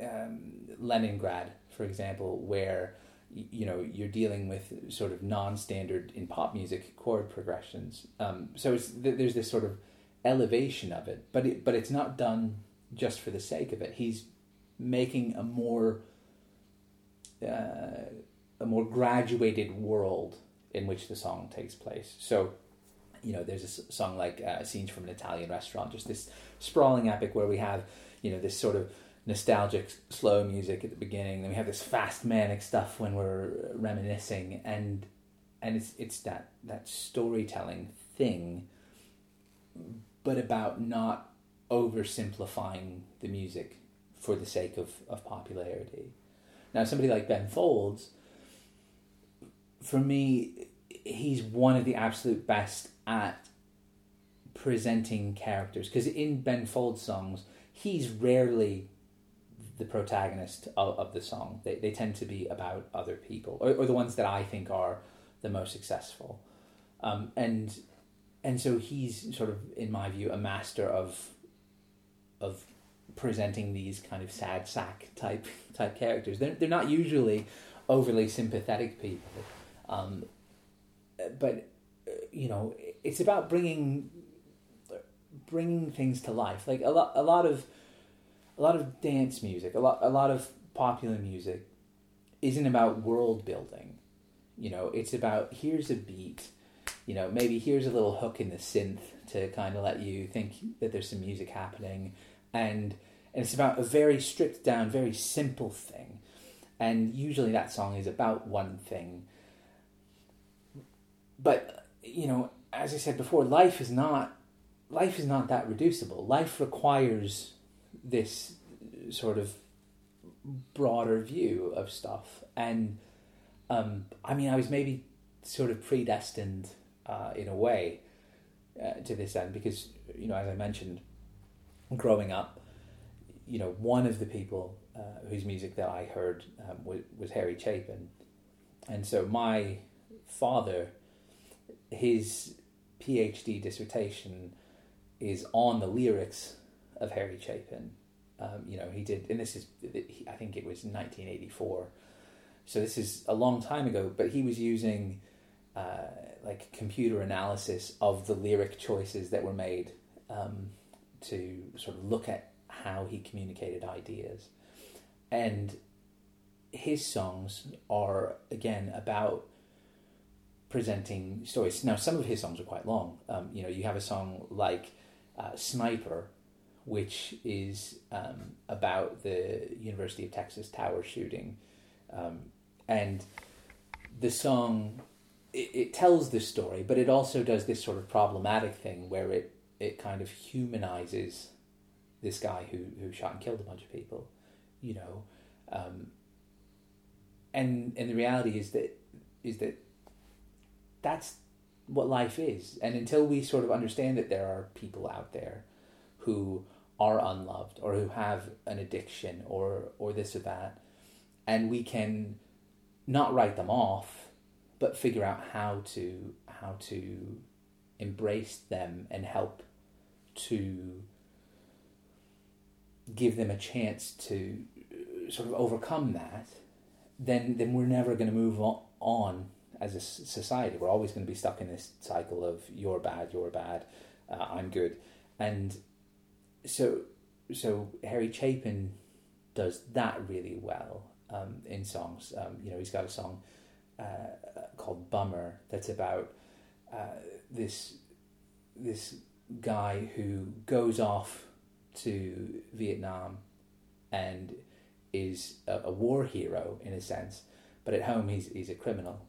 um, Leningrad, for example, where you know you're dealing with sort of non-standard in pop music chord progressions. Um, so there's this sort of elevation of it, but it, but it's not done just for the sake of it. He's making a more uh, a more graduated world in which the song takes place. So you know, there's a song like uh, "Scenes from an Italian Restaurant," just this sprawling epic where we have, you know, this sort of nostalgic slow music at the beginning, then we have this fast manic stuff when we're reminiscing, and and it's it's that that storytelling thing, but about not oversimplifying the music for the sake of, of popularity. Now, somebody like Ben Folds, for me, he's one of the absolute best at presenting characters because in Ben Folds songs, he's rarely the protagonist of, of the song. They, they tend to be about other people or, or the ones that I think are the most successful. Um, and and so he's sort of, in my view, a master of of presenting these kind of sad sack type type characters. They're they're not usually overly sympathetic people, um, but you know, it's about bringing bringing things to life. Like a lot a lot of a lot of dance music, a lot a lot of popular music isn't about world building. You know, it's about here's a beat, you know, maybe here's a little hook in the synth to kind of let you think that there's some music happening and and it's about a very stripped down, very simple thing. And usually that song is about one thing. But you know, as I said before, life is not life is not that reducible. Life requires this sort of broader view of stuff. And um, I mean, I was maybe sort of predestined uh, in a way uh, to this end because, you know, as I mentioned, growing up, you know, one of the people uh, whose music that I heard um, was, was Harry Chapin. And so my father, his PhD dissertation is on the lyrics of Harry Chapin. Um, you know, he did, and this is, I think it was 1984. So this is a long time ago, but he was using uh, like computer analysis of the lyric choices that were made um, to sort of look at how he communicated ideas. And his songs are, again, about presenting stories. Now, some of his songs are quite long. Um, you know, you have a song like uh, Sniper, which is um, about the University of Texas Tower shooting. Um, and the song, it, it tells this story, but it also does this sort of problematic thing where it, it kind of humanizes this guy who, who shot and killed a bunch of people, you know. Um, and and the reality is that is that that's what life is. And until we sort of understand that there are people out there who are unloved or who have an addiction or or this or that, and we can not write them off, but figure out how to how to embrace them and help to give them a chance to uh, sort of overcome that, then then we're never going to move on as a society. We're always going to be stuck in this cycle of you're bad, you're bad, uh, I'm good, and so so Harry Chapin does that really well um, in songs. Um, you know, he's got a song uh, called "Bummer" that's about uh, this this guy who goes off to Vietnam and is a, a war hero in a sense, but at home he's he's a criminal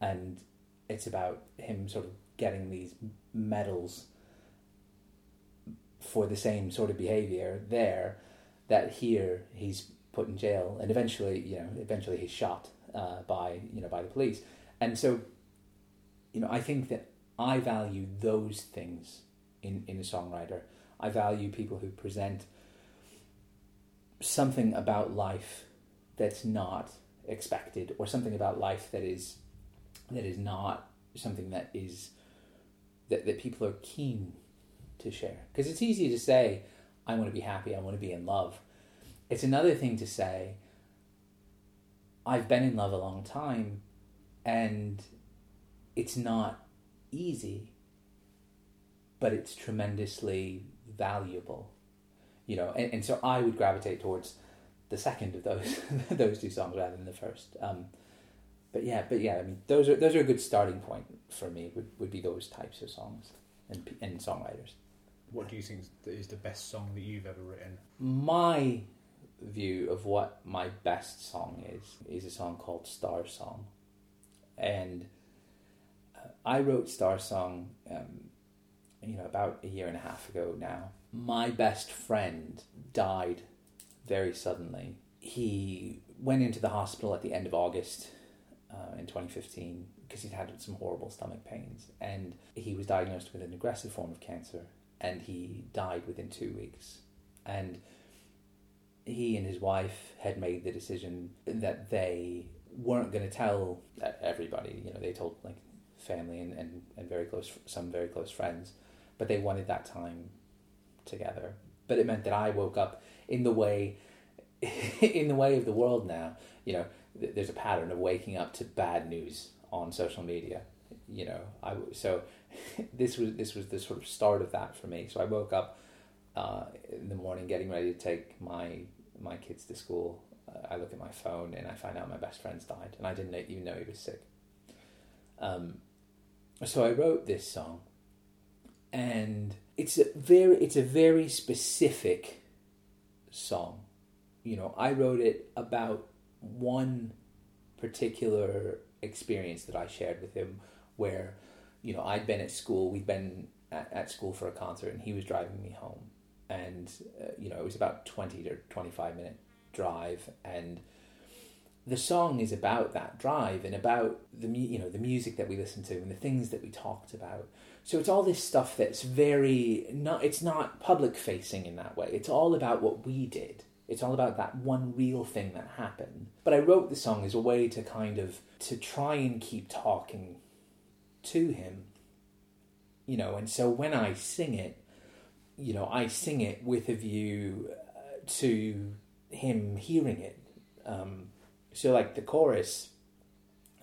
and it's about him sort of getting these medals for the same sort of behavior there that here he's put in jail and eventually you know eventually he's shot uh, by you know by the police. And so you know I think that I value those things in in a songwriter. I value people who present something about life that's not expected or something about life that is that is not something that is that, that people are keen to share because it's easy to say i want to be happy i want to be in love it's another thing to say i've been in love a long time and it's not easy but it's tremendously valuable you know and, and so i would gravitate towards the second of those those two songs rather than the first um, but yeah, but yeah, I mean, those are those are a good starting point for me. Would would be those types of songs and and songwriters. What do you think is the best song that you've ever written? My view of what my best song is is a song called Star Song, and uh, I wrote Star Song, um, you know, about a year and a half ago now. My best friend died very suddenly. He went into the hospital at the end of August uh, in 2015 because he'd had some horrible stomach pains, and he was diagnosed with an aggressive form of cancer, and he died within two weeks. And he and his wife had made the decision that they weren't going to tell everybody. You know, they told like family and, and, and very close, some very close friends, but they wanted that time together. But it meant that I woke up in the way, in the way of the world now. You know, there's a pattern of waking up to bad news on social media. You know, I so this was this was the sort of start of that for me. So I woke up uh, in the morning, getting ready to take my my kids to school. Uh, I look at my phone and I find out my best friend's died, and I didn't even know he was sick. Um, so I wrote this song, and it's a very it's a very specific song. You know, I wrote it about one particular experience that I shared with him, where you know I'd been at school, we'd been at, at school for a concert, and he was driving me home, and uh, you know it was about twenty to twenty five minute drive, and the song is about that drive and about the you know the music that we listened to and the things that we talked about. So it's all this stuff that's very not it's not public facing in that way. It's all about what we did. It's all about that one real thing that happened. But I wrote the song as a way to kind of to try and keep talking to him. You know, and so when I sing it, you know, I sing it with a view uh, to him hearing it. Um, so, like the chorus,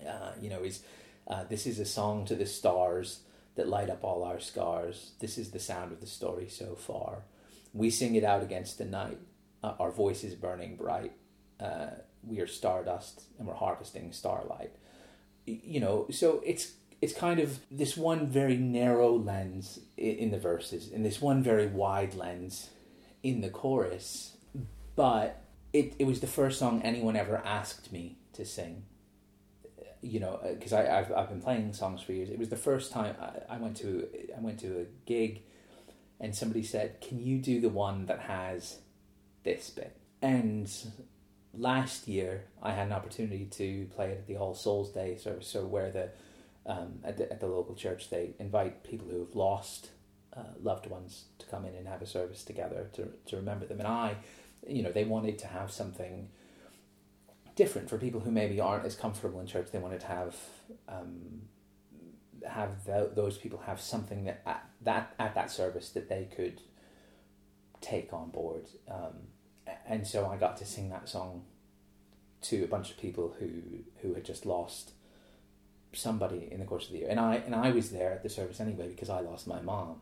uh, you know, is uh, this is a song to the stars that light up all our scars. This is the sound of the story so far. We sing it out against the night. Uh, our voices burning bright. Uh, we are stardust and we're harvesting starlight. You know, so it's it's kind of this one very narrow lens in the verses and this one very wide lens in the chorus but it, it was the first song anyone ever asked me to sing. You know uh, because I I've, I've been playing songs for years. It was the first time I, I went to I went to a gig and somebody said can you do the one that has this bit? And last year I had an opportunity to play it at the All Souls Day service so where the um, at, the, at the local church, they invite people who have lost uh, loved ones to come in and have a service together to, to remember them. And I, you know, they wanted to have something different for people who maybe aren't as comfortable in church. They wanted to have um, have the, those people have something that at that at that service that they could take on board. Um, and so I got to sing that song to a bunch of people who who had just lost somebody in the course of the year, and I and I was there at the service anyway because I lost my mom.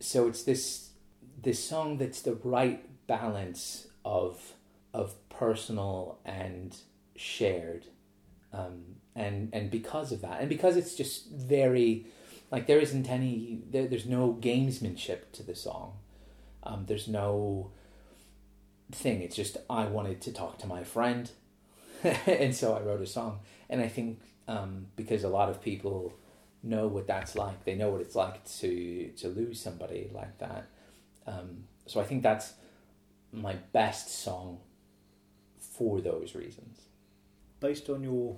So it's this this song that's the right balance of of personal and shared, um, and and because of that, and because it's just very like there isn't any there, there's no gamesmanship to the song. Um, there's no thing. It's just I wanted to talk to my friend, and so I wrote a song. And I think um, because a lot of people know what that's like. They know what it's like to to lose somebody like that. Um, so I think that's my best song for those reasons. Based on your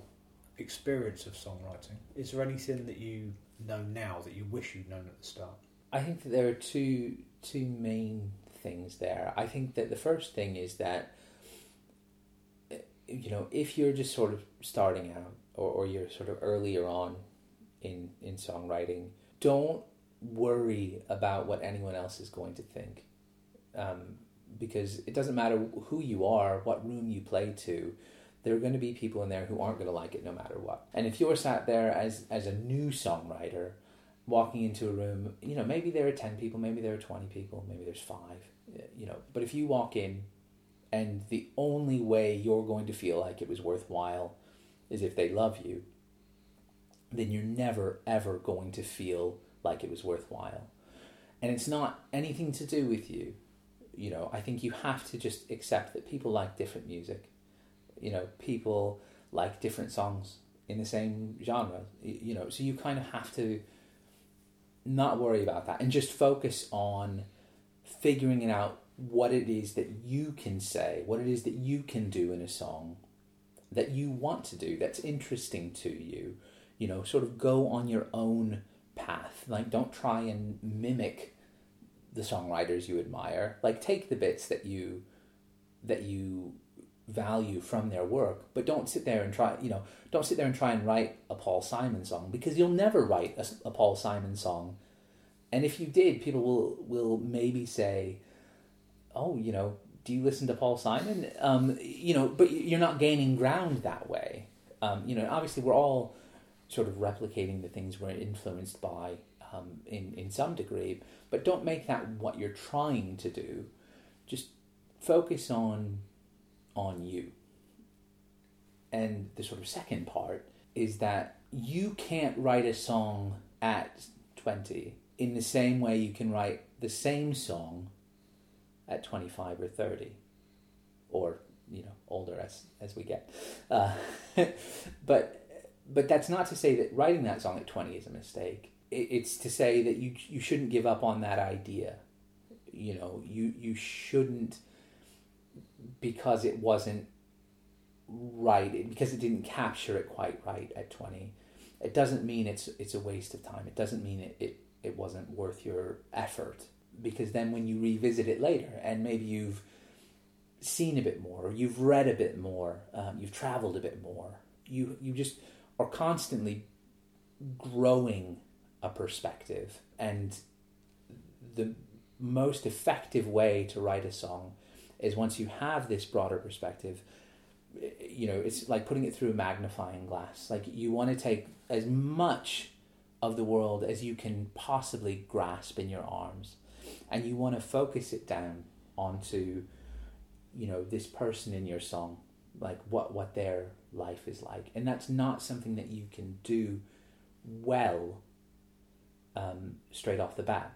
experience of songwriting, is there anything that you know now that you wish you'd known at the start? I think that there are two two main things there. I think that the first thing is that you know if you're just sort of starting out or, or you're sort of earlier on in in songwriting, don't worry about what anyone else is going to think, um, because it doesn't matter who you are, what room you play to. There are going to be people in there who aren't going to like it no matter what. And if you're sat there as as a new songwriter, walking into a room, you know, maybe there are 10 people, maybe there are 20 people, maybe there's five, you know, but if you walk in and the only way you're going to feel like it was worthwhile is if they love you, then you're never ever going to feel like it was worthwhile. And it's not anything to do with you. You know, I think you have to just accept that people like different music. You know, people like different songs in the same genre. You know, so you kind of have to not worry about that and just focus on figuring it out what it is that you can say, what it is that you can do in a song that you want to do, that's interesting to you. You know, sort of go on your own path. Like, don't try and mimic the songwriters you admire. Like, take the bits that you that you value from their work, but don't sit there and try. You know, don't sit there and try and write a Paul Simon song because you'll never write a, a Paul Simon song. And if you did, people will will maybe say, "Oh, you know, do you listen to Paul Simon?" Um, you know, but you're not gaining ground that way. Um, you know, obviously, we're all sort of replicating the things we're influenced by um, in in some degree, but don't make that what you're trying to do. Just focus on on you. And the sort of second part is that you can't write a song at 20 in the same way you can write the same song at 25 or 30 or you know older as as we get. Uh, but but that's not to say that writing that song at 20 is a mistake. It, it's to say that you you shouldn't give up on that idea. You know you you shouldn't because it wasn't right because it didn't capture it quite right at 20 it doesn't mean it's it's a waste of time. It doesn't mean it, it it wasn't worth your effort because then when you revisit it later and maybe you've seen a bit more or you've read a bit more um, you've traveled a bit more you you just are constantly growing a perspective. And the most effective way to write a song is once you have this broader perspective you know it's like putting it through a magnifying glass. Like you want to take as much of the world as you can possibly grasp in your arms and you want to focus it down onto you know this person in your song like what what their life is like and that's not something that you can do well um, straight off the bat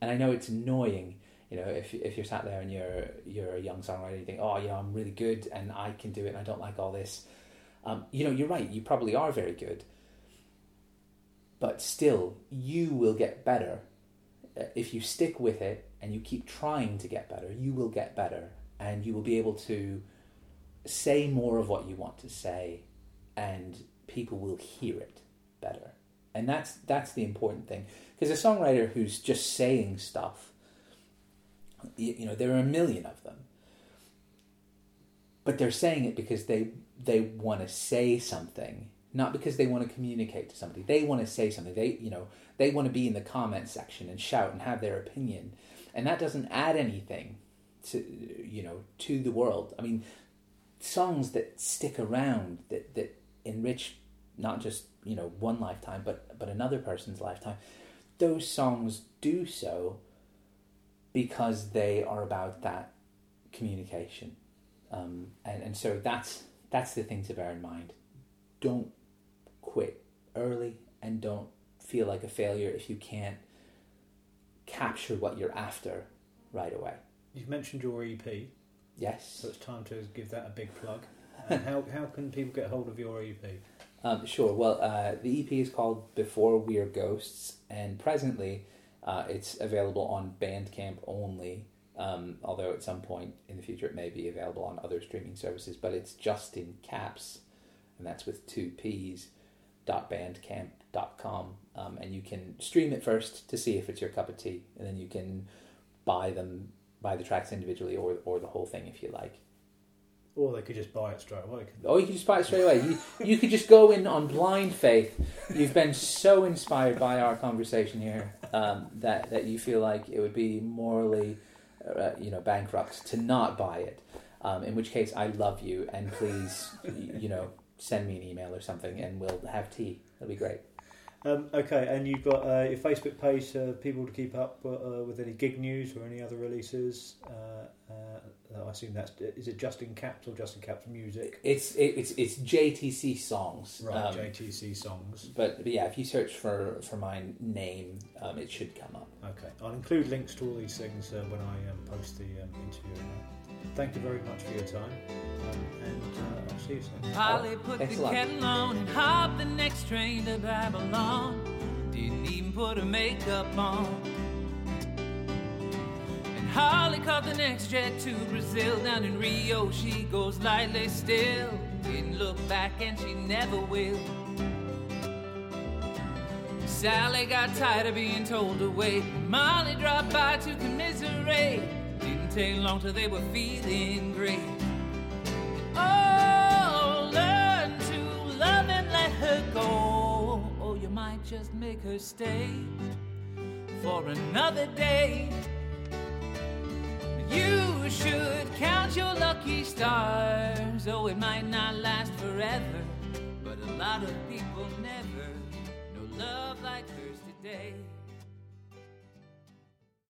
and i know it's annoying you know, if if you're sat there and you're you're a young songwriter, and you think, oh, yeah I'm really good and I can do it, and I don't like all this. Um, you know, you're right. You probably are very good, but still, you will get better Uh, if you stick with it and you keep trying to get better. You will get better, and you will be able to say more of what you want to say, and people will hear it better. And that's that's the important thing because a songwriter who's just saying stuff you know, there are a million of them. But they're saying it because they they want to say something, not because they want to communicate to somebody. They want to say something. They, you know, they want to be in the comment section and shout and have their opinion. And that doesn't add anything to you know, to the world. I mean, songs that stick around that that enrich not just, you know, one lifetime but but another person's lifetime. Those songs do so because they are about that communication. Um, and, and so that's that's the thing to bear in mind. Don't quit early and don't feel like a failure if you can't capture what you're after right away. You've mentioned your EP. Yes. So it's time to give that a big plug. And how, how can people get hold of your EP? Um, sure. Well, uh, the EP is called Before We Are Ghosts, and presently uh, it's available on Bandcamp only, um, although at some point in the future it may be available on other streaming services. But it's justincapps, and that's with two P's. Dot bandcamp.com um, and you can stream it first to see if it's your cup of tea and then you can buy them buy the tracks individually or or the whole thing if you like or they could just buy it straight away. Oh, you could just buy it straight away. You, you could just go in on blind faith. You've been so inspired by our conversation here um, that that you feel like it would be morally, uh, you know, bankrupt to not buy it. Um, in which case, I love you, and please, you know, send me an email or something, and we'll have tea. That'll be great. Um, okay, and you've got uh, your Facebook page for people to keep up uh, with any gig news or any other releases. Uh, uh, I assume that's is it Justin Capps or Justin Capps Music? It's it's it's JTC songs. Right, um, JTC songs. But, but yeah, if you search for for my name, um, it should come up. Okay, I'll include links to all these things uh, when I um, post the um, interview. Thank you very much for your time, um, and uh, I'll see you soon. Polly put thanks the lot. kettle on and hopped the next train to Babylon. Didn't even put her makeup on. And Holly caught the next jet to Brazil. Down in Rio, she goes lightly still. Didn't look back and she never will. Sally got tired of being told to wait. Molly dropped by to commiserate. Take long till they were feeling great. Oh, learn to love and let her go. Or you might just make her stay for another day. You should count your lucky stars. Oh, it might not last forever, but a lot of people never know love like hers today.